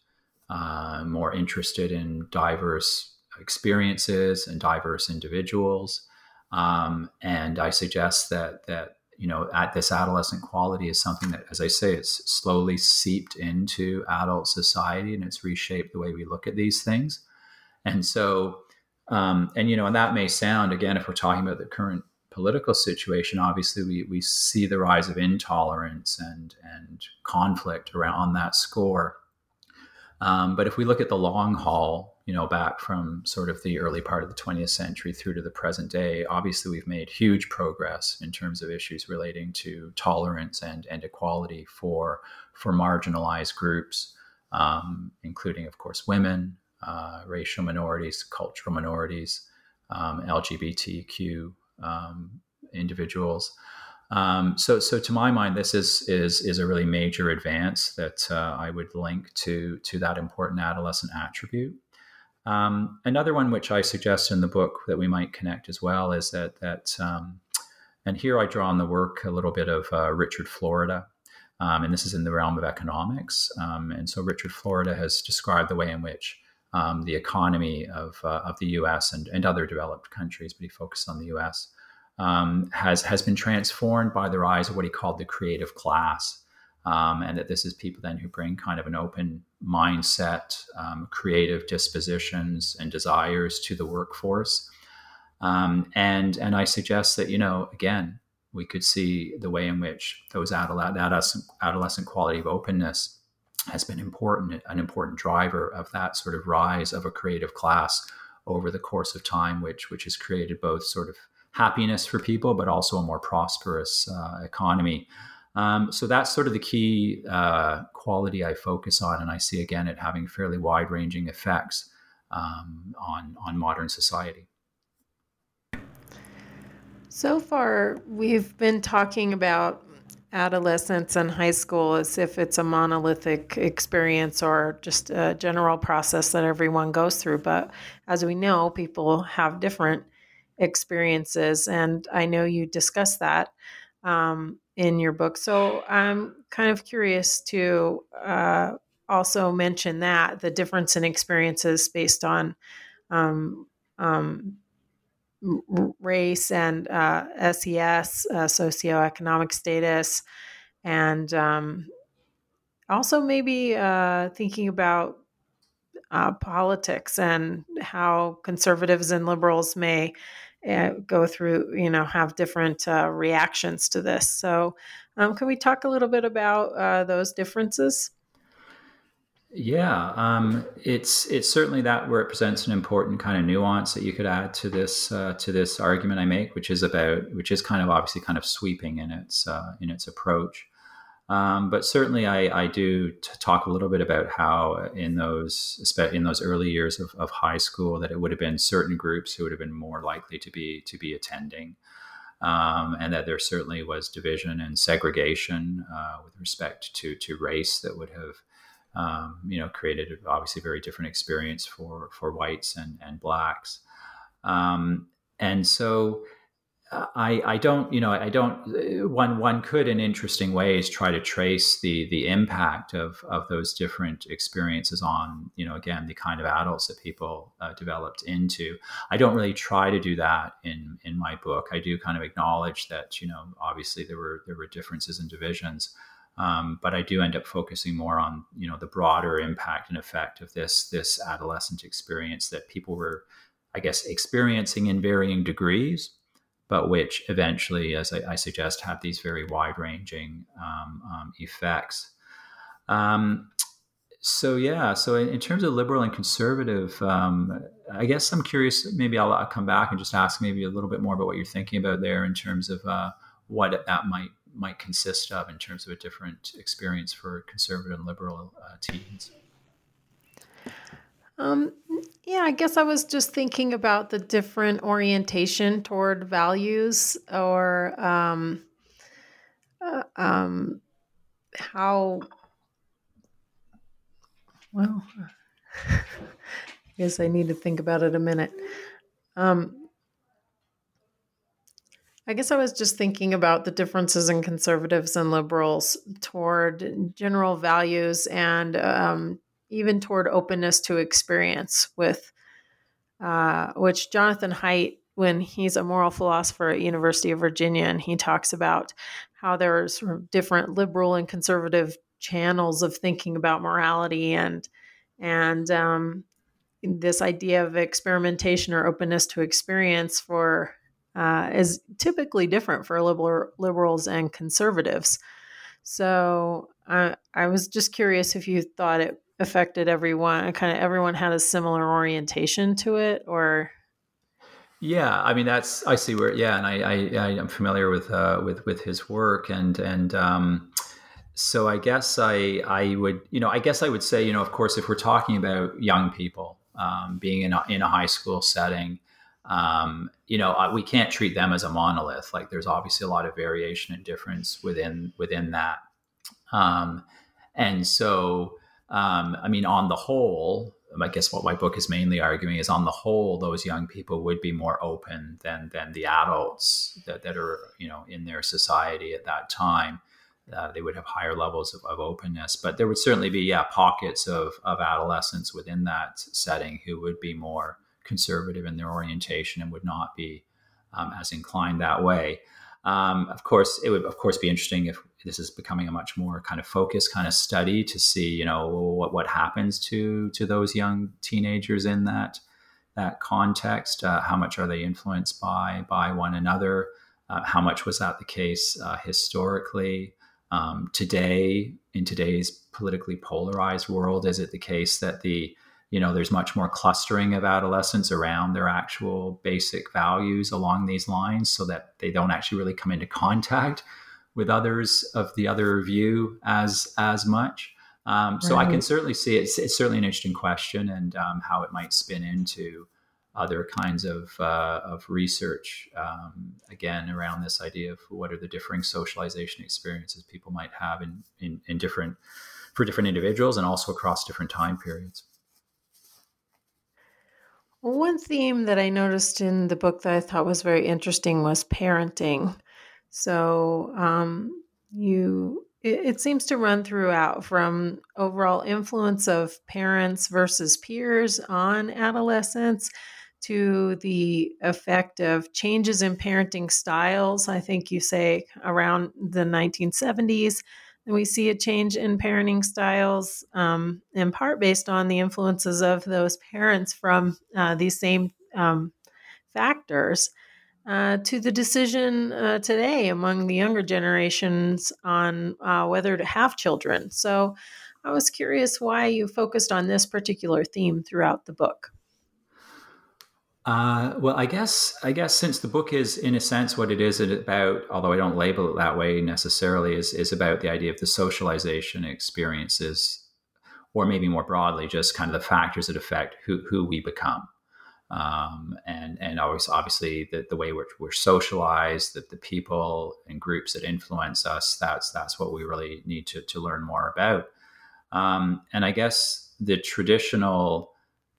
uh, more interested in diverse experiences and diverse individuals. Um, and I suggest that that you know at this adolescent quality is something that, as I say, it's slowly seeped into adult society and it's reshaped the way we look at these things. And so, um, and you know, and that may sound again, if we're talking about the current political situation, obviously we we see the rise of intolerance and and conflict around on that score. Um, but if we look at the long haul, you know, back from sort of the early part of the 20th century through to the present day, obviously we've made huge progress in terms of issues relating to tolerance and, and equality for for marginalized groups, um, including, of course, women, uh, racial minorities, cultural minorities, um, LGBTQ um, individuals. Um, so, so to my mind, this is is is a really major advance that uh, I would link to to that important adolescent attribute. Um, another one which I suggest in the book that we might connect as well is that that um, and here I draw on the work a little bit of uh, Richard Florida, um, and this is in the realm of economics. Um, and so Richard Florida has described the way in which um, the economy of uh, of the U.S. and, and other developed countries, but he focused on the U.S. Um, has has been transformed by the rise of what he called the creative class um, and that this is people then who bring kind of an open mindset, um, creative dispositions, and desires to the workforce. Um, and and I suggest that you know again we could see the way in which those adolescent adolescent quality of openness has been important an important driver of that sort of rise of a creative class over the course of time, which which has created both sort of happiness for people, but also a more prosperous uh, economy. Um, so that's sort of the key uh, quality I focus on, and I see again it having fairly wide-ranging effects um, on on modern society. So far, we've been talking about adolescence and high school as if it's a monolithic experience or just a general process that everyone goes through. But as we know, people have different experiences, and I know you discuss that. Um, in your book. So I'm kind of curious to uh, also mention that the difference in experiences based on um, um, race and uh, SES, uh, socioeconomic status, and um, also maybe uh, thinking about uh, politics and how conservatives and liberals may uh, go through, you know, have different uh, reactions to this. So, um, can we talk a little bit about uh, those differences? Yeah, um, it's it's certainly that where it presents an important kind of nuance that you could add to this uh, to this argument I make, which is about which is kind of obviously kind of sweeping in its uh, in its approach. Um, but certainly, I, I do talk a little bit about how in those in those early years of, of, high school that it would have been certain groups who would have been more likely to be to be attending, um, and that there certainly was division and segregation uh, with respect to to race that would have um, you know created obviously a very different experience for for whites and and blacks, um, and so I, I don't, you know, I don't. One one could, in interesting ways, try to trace the the impact of of those different experiences on, you know, again, the kind of adults that people uh, developed into. I don't really try to do that in in my book. I do kind of acknowledge that, you know, obviously there were there were differences and divisions, um, but I do end up focusing more on, you know, the broader impact and effect of this this adolescent experience that people were, I guess, experiencing in varying degrees but which eventually, as I, I suggest, have these very wide ranging um, um, effects. Um, so yeah, so in, in, terms of liberal and conservative, um, I guess I'm curious. Maybe I'll, I'll, come back and just ask maybe a little bit more about what you're thinking about there in terms of uh, what that might might consist of in terms of a different experience for conservative and liberal uh, teens. Um, yeah, I guess I was just thinking about the different orientation toward values or um, uh, um, how, well, I guess I need to think about it a minute. Um, I guess I was just thinking about the differences in conservatives and liberals toward general values and um, even toward openness to experience with uh, which jonathan haidt when he's a moral philosopher at university of virginia and he talks about how there are sort of different liberal and conservative channels of thinking about morality and and um, this idea of experimentation or openness to experience for uh, is typically different for liberal, liberals and conservatives. So uh, I was just curious if you thought it affected everyone kind of everyone had a similar orientation to it or? Yeah i mean that's i see where yeah and i i, I am familiar with uh with with his work and and um so i guess i i would you know i guess i would say you know of course if we're talking about young people um, being in a, in a high school setting um, you know we can't treat them as a monolith like there's obviously a lot of variation and difference within within that. Um, and so um, I mean, on the whole, I guess what my book is mainly arguing is on the whole, those young people would be more open than than the adults that, that are you know in their society at that time. Uh, they would have higher levels of, of, openness, but there would certainly be yeah pockets of of adolescents within that setting who would be more conservative in their orientation and would not be um, as inclined that way. Um, of course, it would of course be interesting if this is becoming a much more kind of focused kind of study to see, you know, what what happens to to those young teenagers in that that context. Uh, how much are they influenced by by one another? Uh, how much was that the case uh, historically? Um, today, in today's politically polarized world, is it the case that the you know there's much more clustering of adolescents around their actual basic values along these lines so that they don't actually really come into contact with others of the other view as as much um, so right. i can certainly see it's, it's, certainly an interesting question and um, how it might spin into other kinds of, uh, of research um, again around this idea of what are the differing socialization experiences people might have in, in, in different for different individuals and also across different time periods one theme that I noticed in the book that I thought was very interesting was parenting. So, um, you it, it seems to run throughout from overall influence of parents versus peers on adolescents to the effect of changes in parenting styles. I think you say around the 1970s and we see a change in parenting styles, um, in part based on the influences of those parents from uh, these same um, factors, uh, to the decision uh, today among the younger generations on uh, whether to have children. So I was curious why you focused on this particular theme throughout the book. Uh, well, I guess I guess since the book is in a sense what it is about, although I don't label it that way necessarily, is is about the idea of the socialization experiences, or maybe more broadly, just kind of the factors that affect who who we become, um, and and always obviously the, the way we're, we're socialized, that the people and groups that influence us. That's that's what we really need to to learn more about, um, and I guess the traditional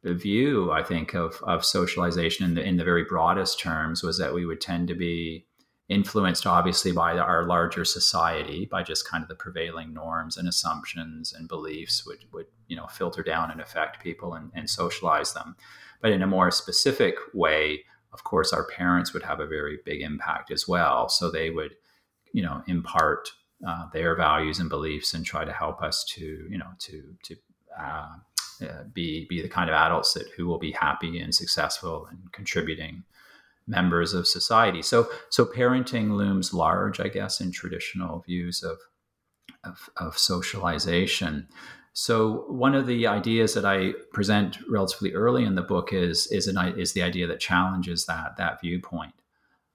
view, I think, of of socialization in the in the very broadest terms was that we would tend to be influenced, obviously, by our larger society, by just kind of the prevailing norms and assumptions and beliefs would would you know filter down and affect people and, and socialize them. But in a more specific way, of course, our parents would have a very big impact as well. So they would, you know, impart uh, their values and beliefs and try to help us to, you know, to to uh, uh, be be the kind of adults that who will be happy and successful and contributing members of society. So so parenting looms large, I guess, in traditional views of of, of socialization. So one of the ideas that I present relatively early in the book is is an is the idea that challenges that that viewpoint.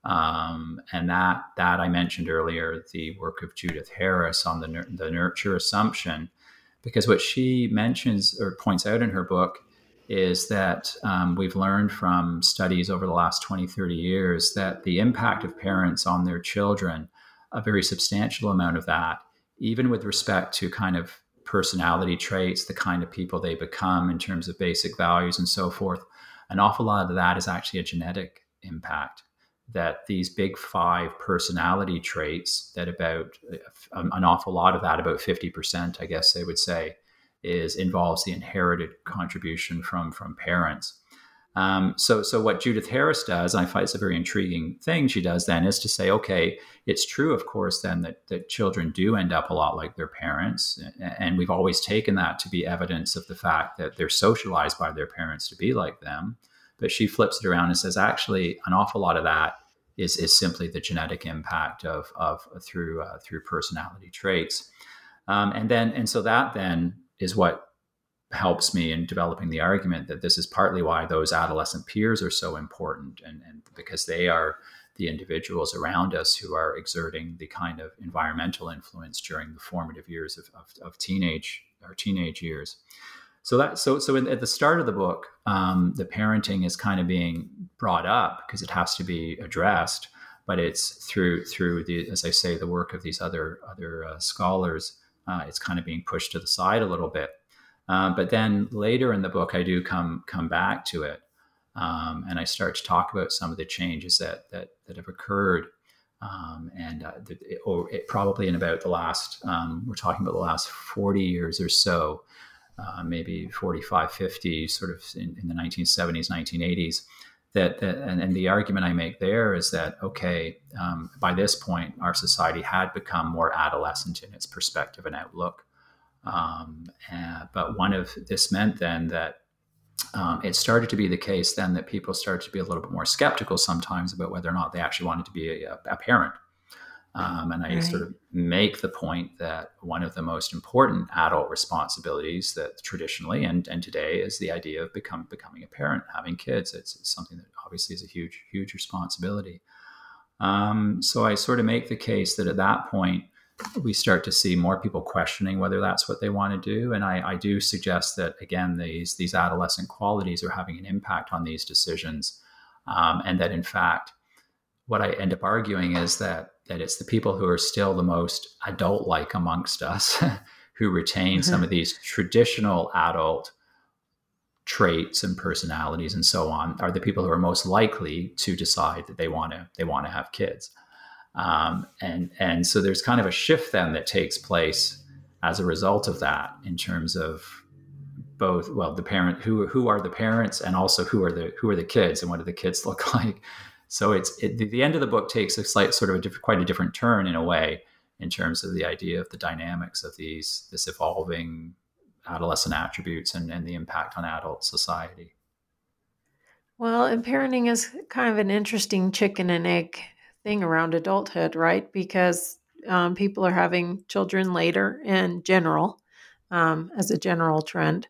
Um, and that that I mentioned earlier, the work of Judith Harris on the the nurture assumption, because what she mentions or points out in her book is that um, we've learned from studies over the last 20, 30 years that the impact of parents on their children, a very substantial amount of that, even with respect to kind of personality traits, the kind of people they become in terms of basic values and so forth, an awful lot of that is actually a genetic impact that these big five personality traits that about um, an awful lot of that about 50% i guess they would say is involves the inherited contribution from from parents um, so so what judith harris does i find it's a very intriguing thing she does then is to say okay it's true of course then that, that children do end up a lot like their parents and we've always taken that to be evidence of the fact that they're socialized by their parents to be like them. But she flips it around and says actually an awful lot of that is is simply the genetic impact of of through uh, through personality traits, um, and then and so that then is what helps me in developing the argument that this is partly why those adolescent peers are so important, and and because they are the individuals around us who are exerting the kind of environmental influence during the formative years of, of, of teenage or teenage years. So that so so in, at the start of the book, um, the parenting is kind of being brought up because it has to be addressed, but it's through through the as I say the work of these other other uh, scholars. Uh, it's kind of being pushed to the side a little bit. Um, but then later in the book, I do come come back to it, um, and I start to talk about some of the changes that that that have occurred. Um, and uh, it, or it, probably in about the last, um, we're talking about the last 40 years or so, uh, maybe 45, 50, sort of in, in the 1970s, 1980s. That, that and, and, the argument I make there is that okay, um, by this point, our society had become more adolescent in its perspective and outlook. Um, but one of this meant then that um, it started to be the case then that people started to be a little bit more skeptical sometimes about whether or not they actually wanted to be a, a parent. Um, and I right. sort of make the point that one of the most important adult responsibilities that traditionally and, and today is the idea of become, becoming a parent, having kids. It's, it's something that obviously is a huge, huge responsibility. Um, so I sort of make the case that at that point, we start to see more people questioning whether that's what they want to do. And I, I do suggest that, again, these, these adolescent qualities are having an impact on these decisions. Um, and that, in fact, what I end up arguing is that that it's the people who are still the most adult like amongst us who retain mm-hmm. some of these traditional adult traits and personalities and so on are the people who are most likely to decide that they want to they want to have kids um, and and so there's kind of a shift then that takes place as a result of that in terms of both well the parent who who are the parents and also who are the who are the kids and what do the kids look like so it's it, the end of the book takes a slight sort of a diff- quite a different turn in a way in terms of the idea of the dynamics of these this evolving adolescent attributes and, and the impact on adult society. Well, and parenting is kind of an interesting chicken and egg thing around adulthood, right? Because um, people are having children later in general, um, as a general trend.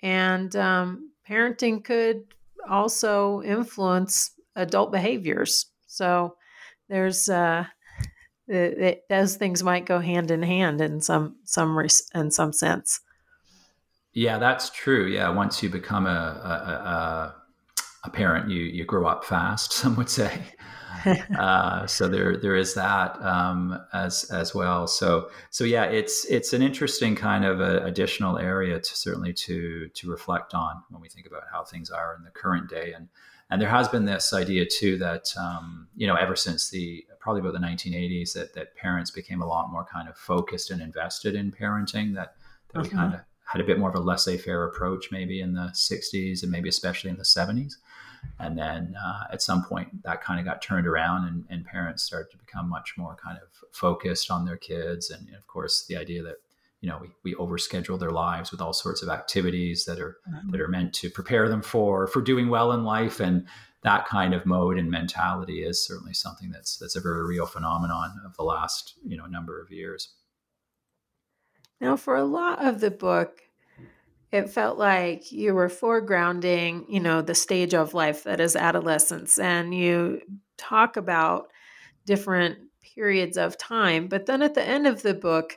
And um, parenting could also influence adult behaviors. So there's uh, it, it, those things might go hand in hand in some some in some sense. Yeah, that's true. Yeah, once you become a a, a, a parent, you you grow up fast. Some would say. uh, so there there is that um, as as well. So so yeah, it's it's an interesting kind of additional area to certainly to to reflect on when we think about how things are in the current day and and there has been this idea too that um, you know ever since the probably about the 1980s that that parents became a lot more kind of focused and invested in parenting that, that we kind of had a bit more of a laissez-faire approach maybe in the 60s and maybe especially in the 70s and then uh, at some point that kind of got turned around and, and, parents started to become much more kind of focused on their kids. And of course the idea that you know we, we overschedule their lives with all sorts of activities that are mm-hmm. that are meant to prepare them for for doing well in life. And that kind of mode and mentality is certainly something that's that's a very real phenomenon of the last you know number of years. Now for a lot of the book it felt like you were foregrounding you know the stage of life that is adolescence and you talk about different periods of time but then at the end of the book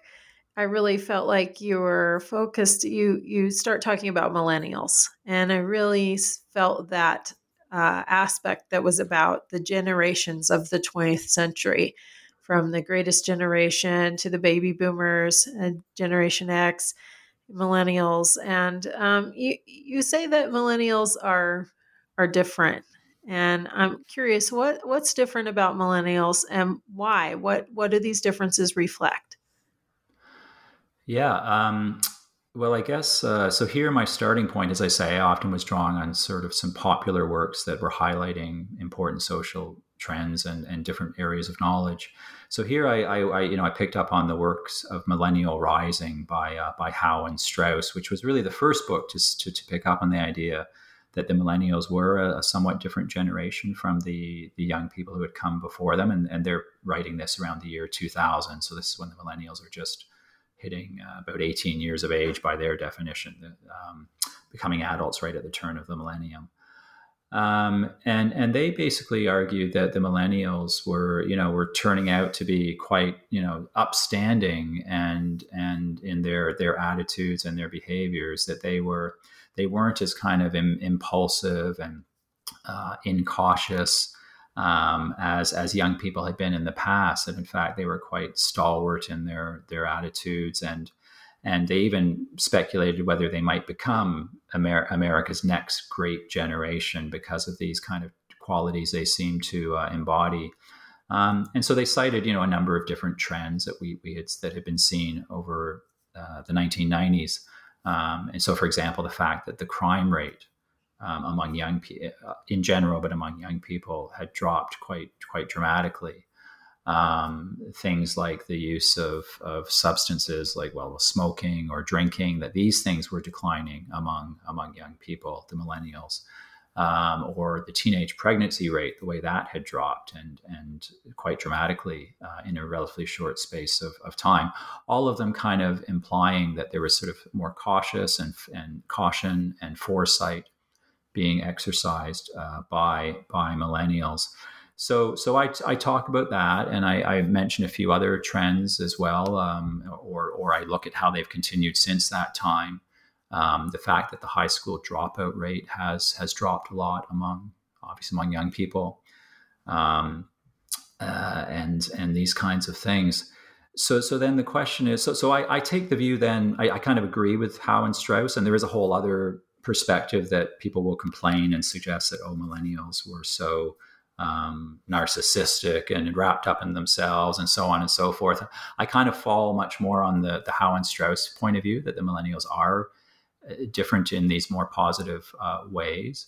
I really felt like you were focused. You you start talking about millennials, and I really felt that uh, aspect that was about the generations of the 20th century, from the greatest generation to the baby boomers, and Generation X, millennials, and um, you you say that millennials are are different. And I'm curious, what what's different about millennials, and why? What what do these differences reflect? Yeah. Um, well, I guess uh, so. Here, my starting point, as I say, I often was drawing on sort of some popular works that were highlighting important social trends and, and different areas of knowledge. So here, I, I, I, you know I picked up on the works of Millennial Rising by uh, by Howe and Strauss, which was really the first book to, to, to pick up on the idea that the millennials were a, a, somewhat different generation from the the young people who had come before them, and, and they're writing this around the year 2000. So this is when the millennials are just hitting uh, about 18 years of age by their definition, um, becoming adults right at the turn of the millennium. Um, and and they basically argued that the millennials were you know were turning out to be quite you know upstanding and and in their their attitudes and their behaviors that they were they weren't as kind of Im- impulsive and uh, incautious um, as as young people had been in the past. And in fact, they were quite stalwart in their their attitudes, and and they even speculated whether they might become Amer- America's next great generation because of these kind of qualities they seem to uh, embody. Um, and so they cited, you know, a number of different trends that we, we had that had been seen over uh, the 1990s. Um, and so, for example, the fact that the crime rate um, among young people uh, in general, but among young people had dropped quite quite dramatically. Um, things like the use of, of substances like well smoking or drinking that these things were declining among among young people the millennials um, or the teenage pregnancy rate the way that had dropped and and quite dramatically uh, in a relatively short space of, of time all of them kind of implying that there was sort of more cautious and, and caution and foresight being exercised uh, by by millennials. So, so I, I talk about that, and I, I mention a few other trends as well, um, or or I look at how they've continued since that time. Um, the fact that the high school dropout rate has has dropped a lot among obviously among young people, um, uh, and and these kinds of things. So, so then the question is, so, so I, I take the view then, I, I, kind of agree with Howe and Strauss, and there is a whole other perspective that people will complain and suggest that oh millennials were so um, narcissistic and wrapped up in themselves and so on and so forth. I kind of fall much more on the the Howe and Strauss point of view that the millennials are uh, different in these more positive uh, ways.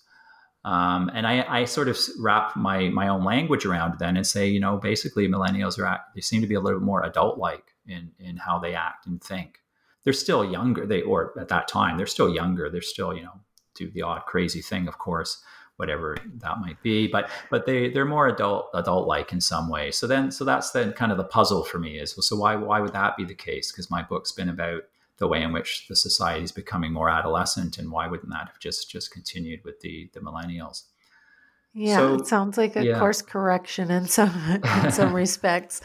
Um, and I, I, sort of wrap my my own language around then and say, you know, basically millennials are they seem to be a little bit more adult like in in how they act and think they're still younger. They or at that time they're still younger. They're still you know do the odd crazy thing, of course, whatever that might be. But but they they're more adult adult like in some way. So then so that's then kind of the puzzle for me is so why why would that be the case? Because my book's been about the way in which the society is becoming more adolescent, and why wouldn't that have just just continued with the the millennials? Yeah, so, it sounds like a yeah. course correction in some in some respects.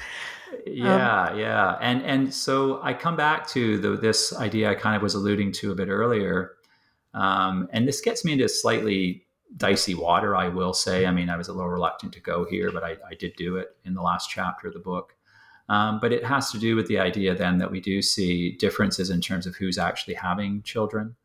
Yeah, um, yeah, and and so I come back to the, this idea I kind of was alluding to a bit earlier, um, and this gets me into slightly dicey water. I will say. I mean, I was a little reluctant to go here, but I, I did do it in the last chapter of the book. Um, but it has to do with the idea then that we do see differences in terms of who's actually having children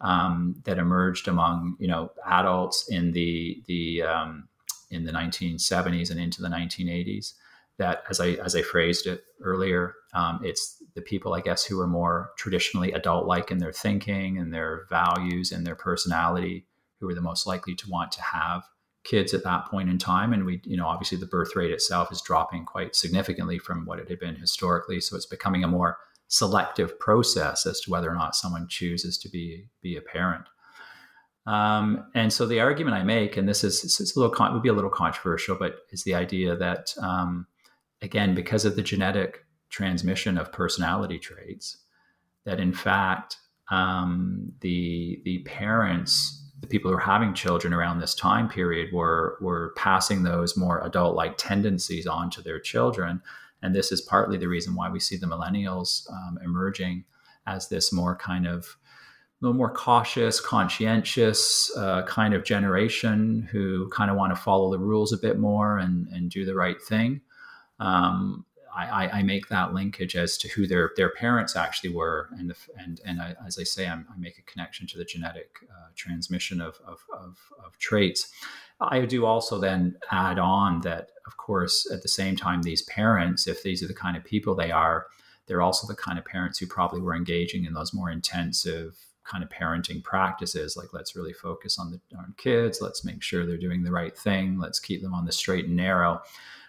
um, that emerged among you know adults in the the um, in the 1970s and into the 1980s. That as I as I phrased it earlier, um, it's the people I guess who are more traditionally adult-like in their thinking and their values and their personality, who are the most likely to want to have kids at that point in time. And we you know obviously the birth rate itself is dropping quite significantly from what it had been historically. So it's becoming a more selective process as to whether or not someone chooses to be be a parent. Um, and so the argument I make, and this is it's a little con- would be a little controversial, but is the idea that um, again, because of the genetic transmission of personality traits, that in fact um, the the parents the people who are having children around this time period were were passing those more adult like tendencies on to their children. And this is partly the reason why we see the millennials um, emerging as this more kind of a little more cautious conscientious uh, kind of generation who kind of want to follow the rules a bit more and and do the right thing. Um, I, I, make that linkage as to who their their parents actually were, and and and I, as I say, I'm, i make a connection to the genetic uh, transmission of, of, of of traits. I do also then add on that, of course, at the same time, these parents, if these are the kind of people they are, they're also the kind of parents who probably were engaging in those more intensive kind of parenting practices like let's really focus on the on kids let's make sure they're doing the right thing let's keep them on the straight and narrow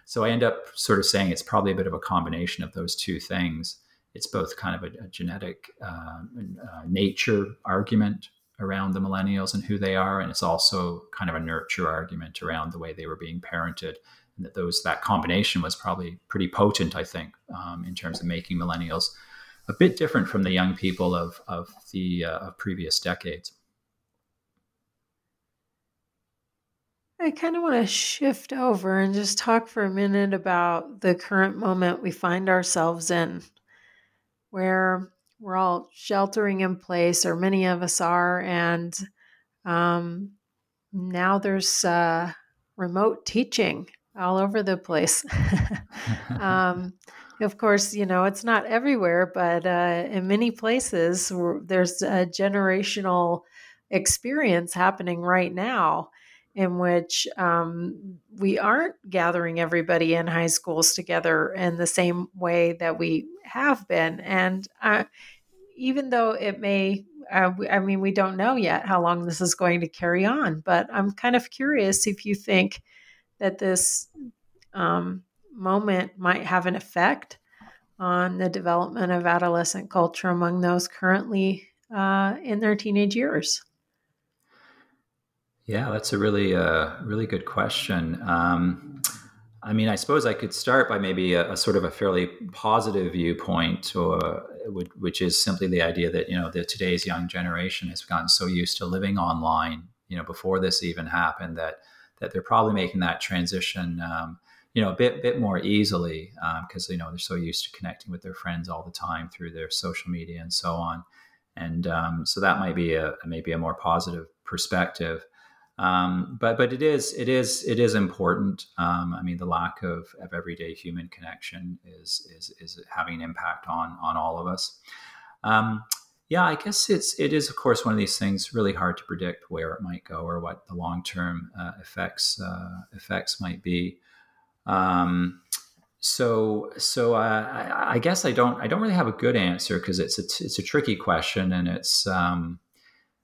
so I end up sort of saying it's probably a bit of a combination of those two things. It's both kind of a, a genetic uh, uh, nature argument around the millennials and who they are, and it's also kind of a nurture argument around the way they were being parented. And that those that combination was probably pretty potent, I think, um, in terms of making millennials a bit different from the young people of of the uh, of previous decades. I kind of want to shift over and just talk for a minute about the current moment we find ourselves in, where we're all sheltering in place, or many of us are, and um, now there's uh, remote teaching all over the place. um, of course, you know, it's not everywhere, but uh, in many places, there's a generational experience happening right now in which um, we aren't gathering everybody in high schools together in the same way that we have been. And uh, even though it may, uh, I mean, we don't know yet how long this is going to carry on, but I'm kind of curious if you think that this um, moment might have an effect on the development of adolescent culture among those currently uh, in their teenage years. Yeah, that's a really, uh, really good question. Um, I mean, I suppose I could start by maybe a, a sort of a fairly positive viewpoint, or, which is simply the idea that you know that today's young generation has gotten so used to living online, you know, before this even happened, that that they're probably making that transition, um, you know, a bit bit more easily because um, you know they're so used to connecting with their friends all the time through their social media and so on, and um, so that might be a maybe a more positive perspective. Um, but but it is it is it is important. Um, I mean, the lack of, of everyday human connection is is is having an impact on on all of us. Um, yeah, I guess it's it is of course one of these things really hard to predict where it might go or what the long term uh, effects uh, effects might be. Um, so so uh, I, I, guess I don't I don't really have a good answer because it's a it's a tricky question and it's um,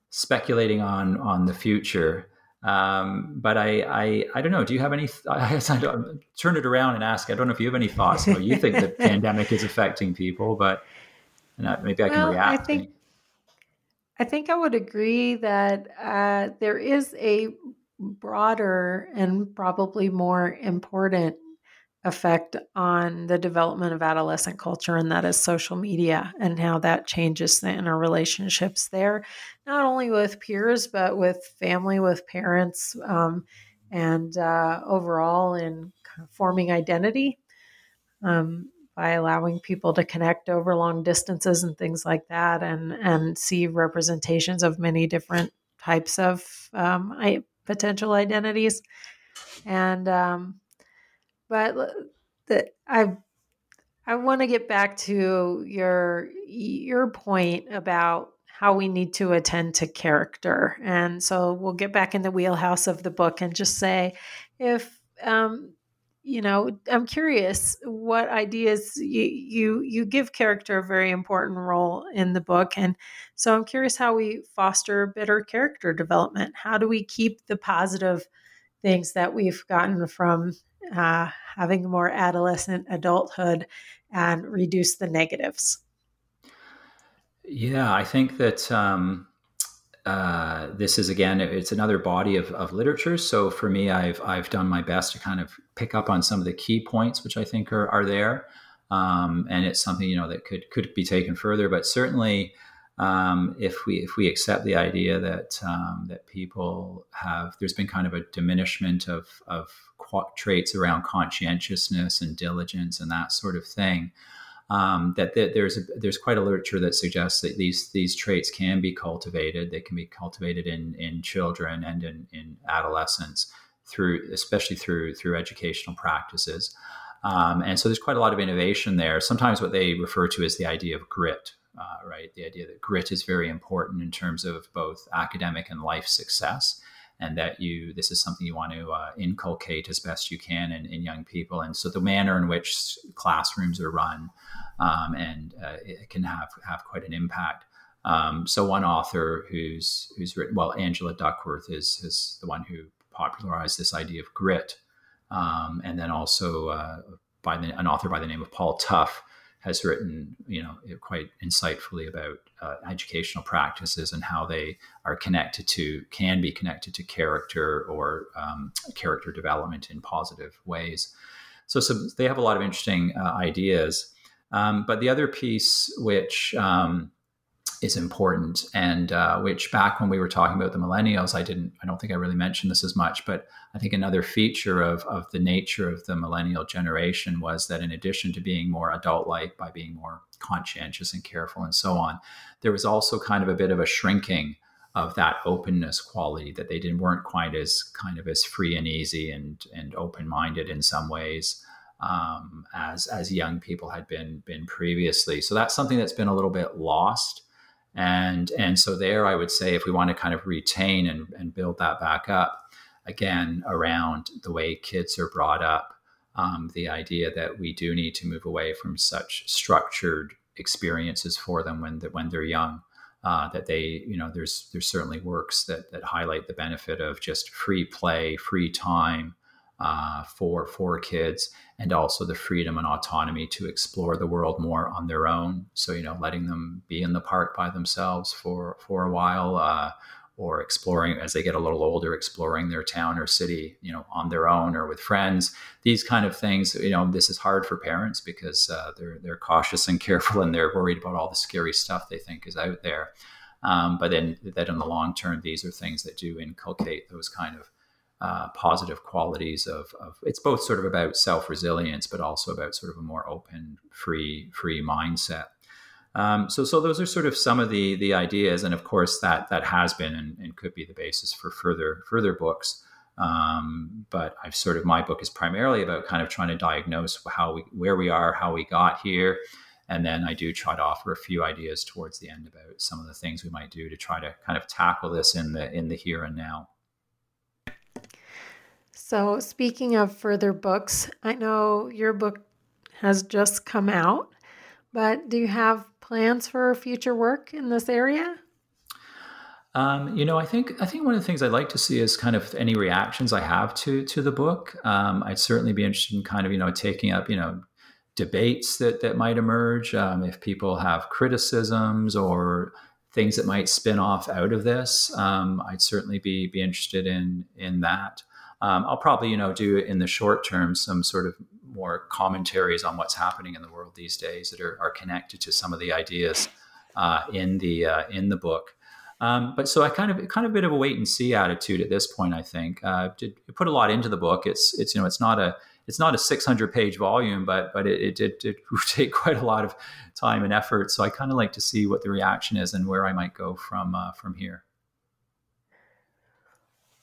speculating on on the future. Um, but I, I, I don't know. Do you have any? I, I don't, turn it around and ask. I don't know if you have any thoughts. How you think the pandemic is affecting people, but maybe I can well, react. I think, I think I would agree that uh, there is a broader and probably more important effect on the development of adolescent culture, and that is social media and how that changes the interrelationships there, not only with peers, but with family, with parents, um, and uh, overall in forming identity um, by allowing people to connect over long distances and things like that, and and see representations of many different types of um, potential identities, and um, but I I want to get back to your your point about how we need to attend to character, and so we'll get back in the wheelhouse of the book and just say if um, you know i'm curious what ideas you, you you give character a very important role in the book. And so i'm curious how we foster better character development. How do we keep the positive things that we've gotten from uh, having more adolescent adulthood and reduce the negatives. Yeah i think that um uh, this is again it's another body of, of literature. So for me i've i've done my best to kind of pick up on some of the key points which i think are, are there. Um, and it's something you know that could could be taken further. But certainly um, if we if we accept the idea that um, that people have there's been kind of a diminishment of of traits around conscientiousness and diligence and that sort of thing um, that, there's a, there's quite a literature that suggests that these these traits can be cultivated. They can be cultivated in in children and in, in adolescents through especially through through educational practices. Um, and so there's quite a lot of innovation there. Sometimes what they refer to as the idea of grit, uh, right? The idea that grit is very important in terms of both academic and life success and that you this is something you want to uh, inculcate as best you can in, in, young people and so the manner in which classrooms are run um, and uh, it can have have quite an impact um, so one author who's who's written well angela duckworth is is the one who popularized this idea of grit um, and then also uh, by the, an author by the name of paul tough has written, you know, quite insightfully about uh, educational practices and how they are connected to, can be connected to character or um, character development in positive ways. So, so they have a lot of interesting uh, ideas. Um, but the other piece, which um, is important. And uh, which back when we were talking about the millennials i didn't i don't think i really mentioned this as much but i think another feature of, of the nature of the millennial generation was that in addition to being more adult like by being more conscientious and careful and so on there was also kind of a bit of a shrinking of that openness quality that they didn't weren't quite as kind of as free and easy and and open-minded in some ways um, as as young people had been been previously. So that's something that's been a little bit lost and and so there i would say if we want to kind of retain and, and build that back up again around the way kids are brought up um, the idea that we do need to move away from such structured experiences for them when they, when they're young uh, that they you know there's there's certainly works that that highlight the benefit of just free play free time uh, for for kids, and also the freedom and autonomy to explore the world more on their own. So you know, letting them be in the park by themselves for for a while, uh, or exploring as they get a little older, exploring their town or city, you know, on their own or with friends. These kind of things, you know, this is hard for parents because uh, they're they're cautious and careful, and they're worried about all the scary stuff they think is out there. Um, but then, that in the long term, these are things that do inculcate those kind of uh, positive qualities of, of, it's both sort of about self resilience, but also about sort of a more open, free, free mindset. Um, so, so those are sort of some of the the ideas, and of course that that has been and, and could be the basis for further further books. Um, but I've sort of my book is primarily about kind of trying to diagnose how we where we are, how we got here, and then I do try to offer a few ideas towards the end about some of the things we might do to try to kind of tackle this in the in the here and now. So, speaking of further books, I know your book has just come out, but do you have plans for future work in this area? Um, you know, I think I think one of the things I'd like to see is kind of any reactions I have to to the book. Um, I'd certainly be interested in kind of you know taking up you know debates that that might emerge um, if people have criticisms or things that might spin off out of this. Um, I'd certainly be be interested in in that. Um, I'll probably, you know, do in the short term some sort of more commentaries on what's happening in the world these days that are, are connected to some of the ideas uh, in the uh, in the book. Um, but so I kind of kind of a bit of a wait and see attitude at this point. I think uh, did put a lot into the book. It's it's you know it's not a it's not a 600 page volume, but but it, it did take quite a lot of time and effort. So I kind of like to see what the reaction is and where I might go from uh, from here.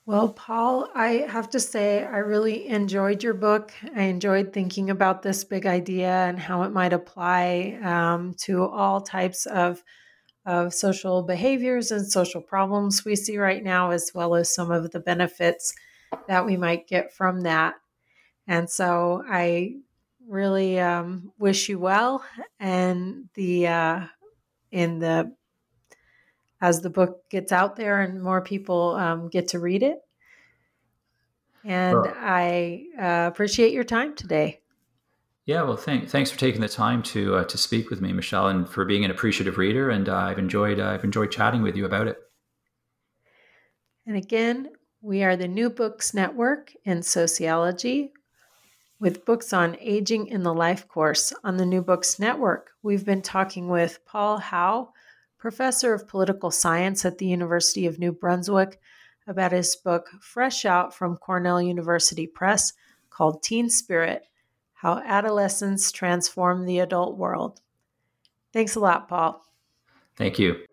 Well, Paul, I have to say, I really enjoyed your book. I enjoyed thinking about this big idea and how it might apply um, to all types of, of social behaviors and social problems we see right now, as well as some of the benefits that we might get from that. And so I really um, wish you well and the uh, in the as the book gets out there and more people um, get to read it. And sure. I uh, appreciate your time today. Yeah, well, thank, thanks for taking the time to uh, to speak with me, Michelle, and for being an appreciative reader. And uh, I've enjoyed uh, I've enjoyed chatting with you about it. And again, we are the New Books Network in Sociology with books on aging in the life course on the New Books Network. We've been talking with Paul Howe, professor of political science at the University of New Brunswick, about his book, fresh out from Cornell University Press, called Teen Spirit How Adolescents Transform the Adult World. Thanks a lot, Paul. Thank you.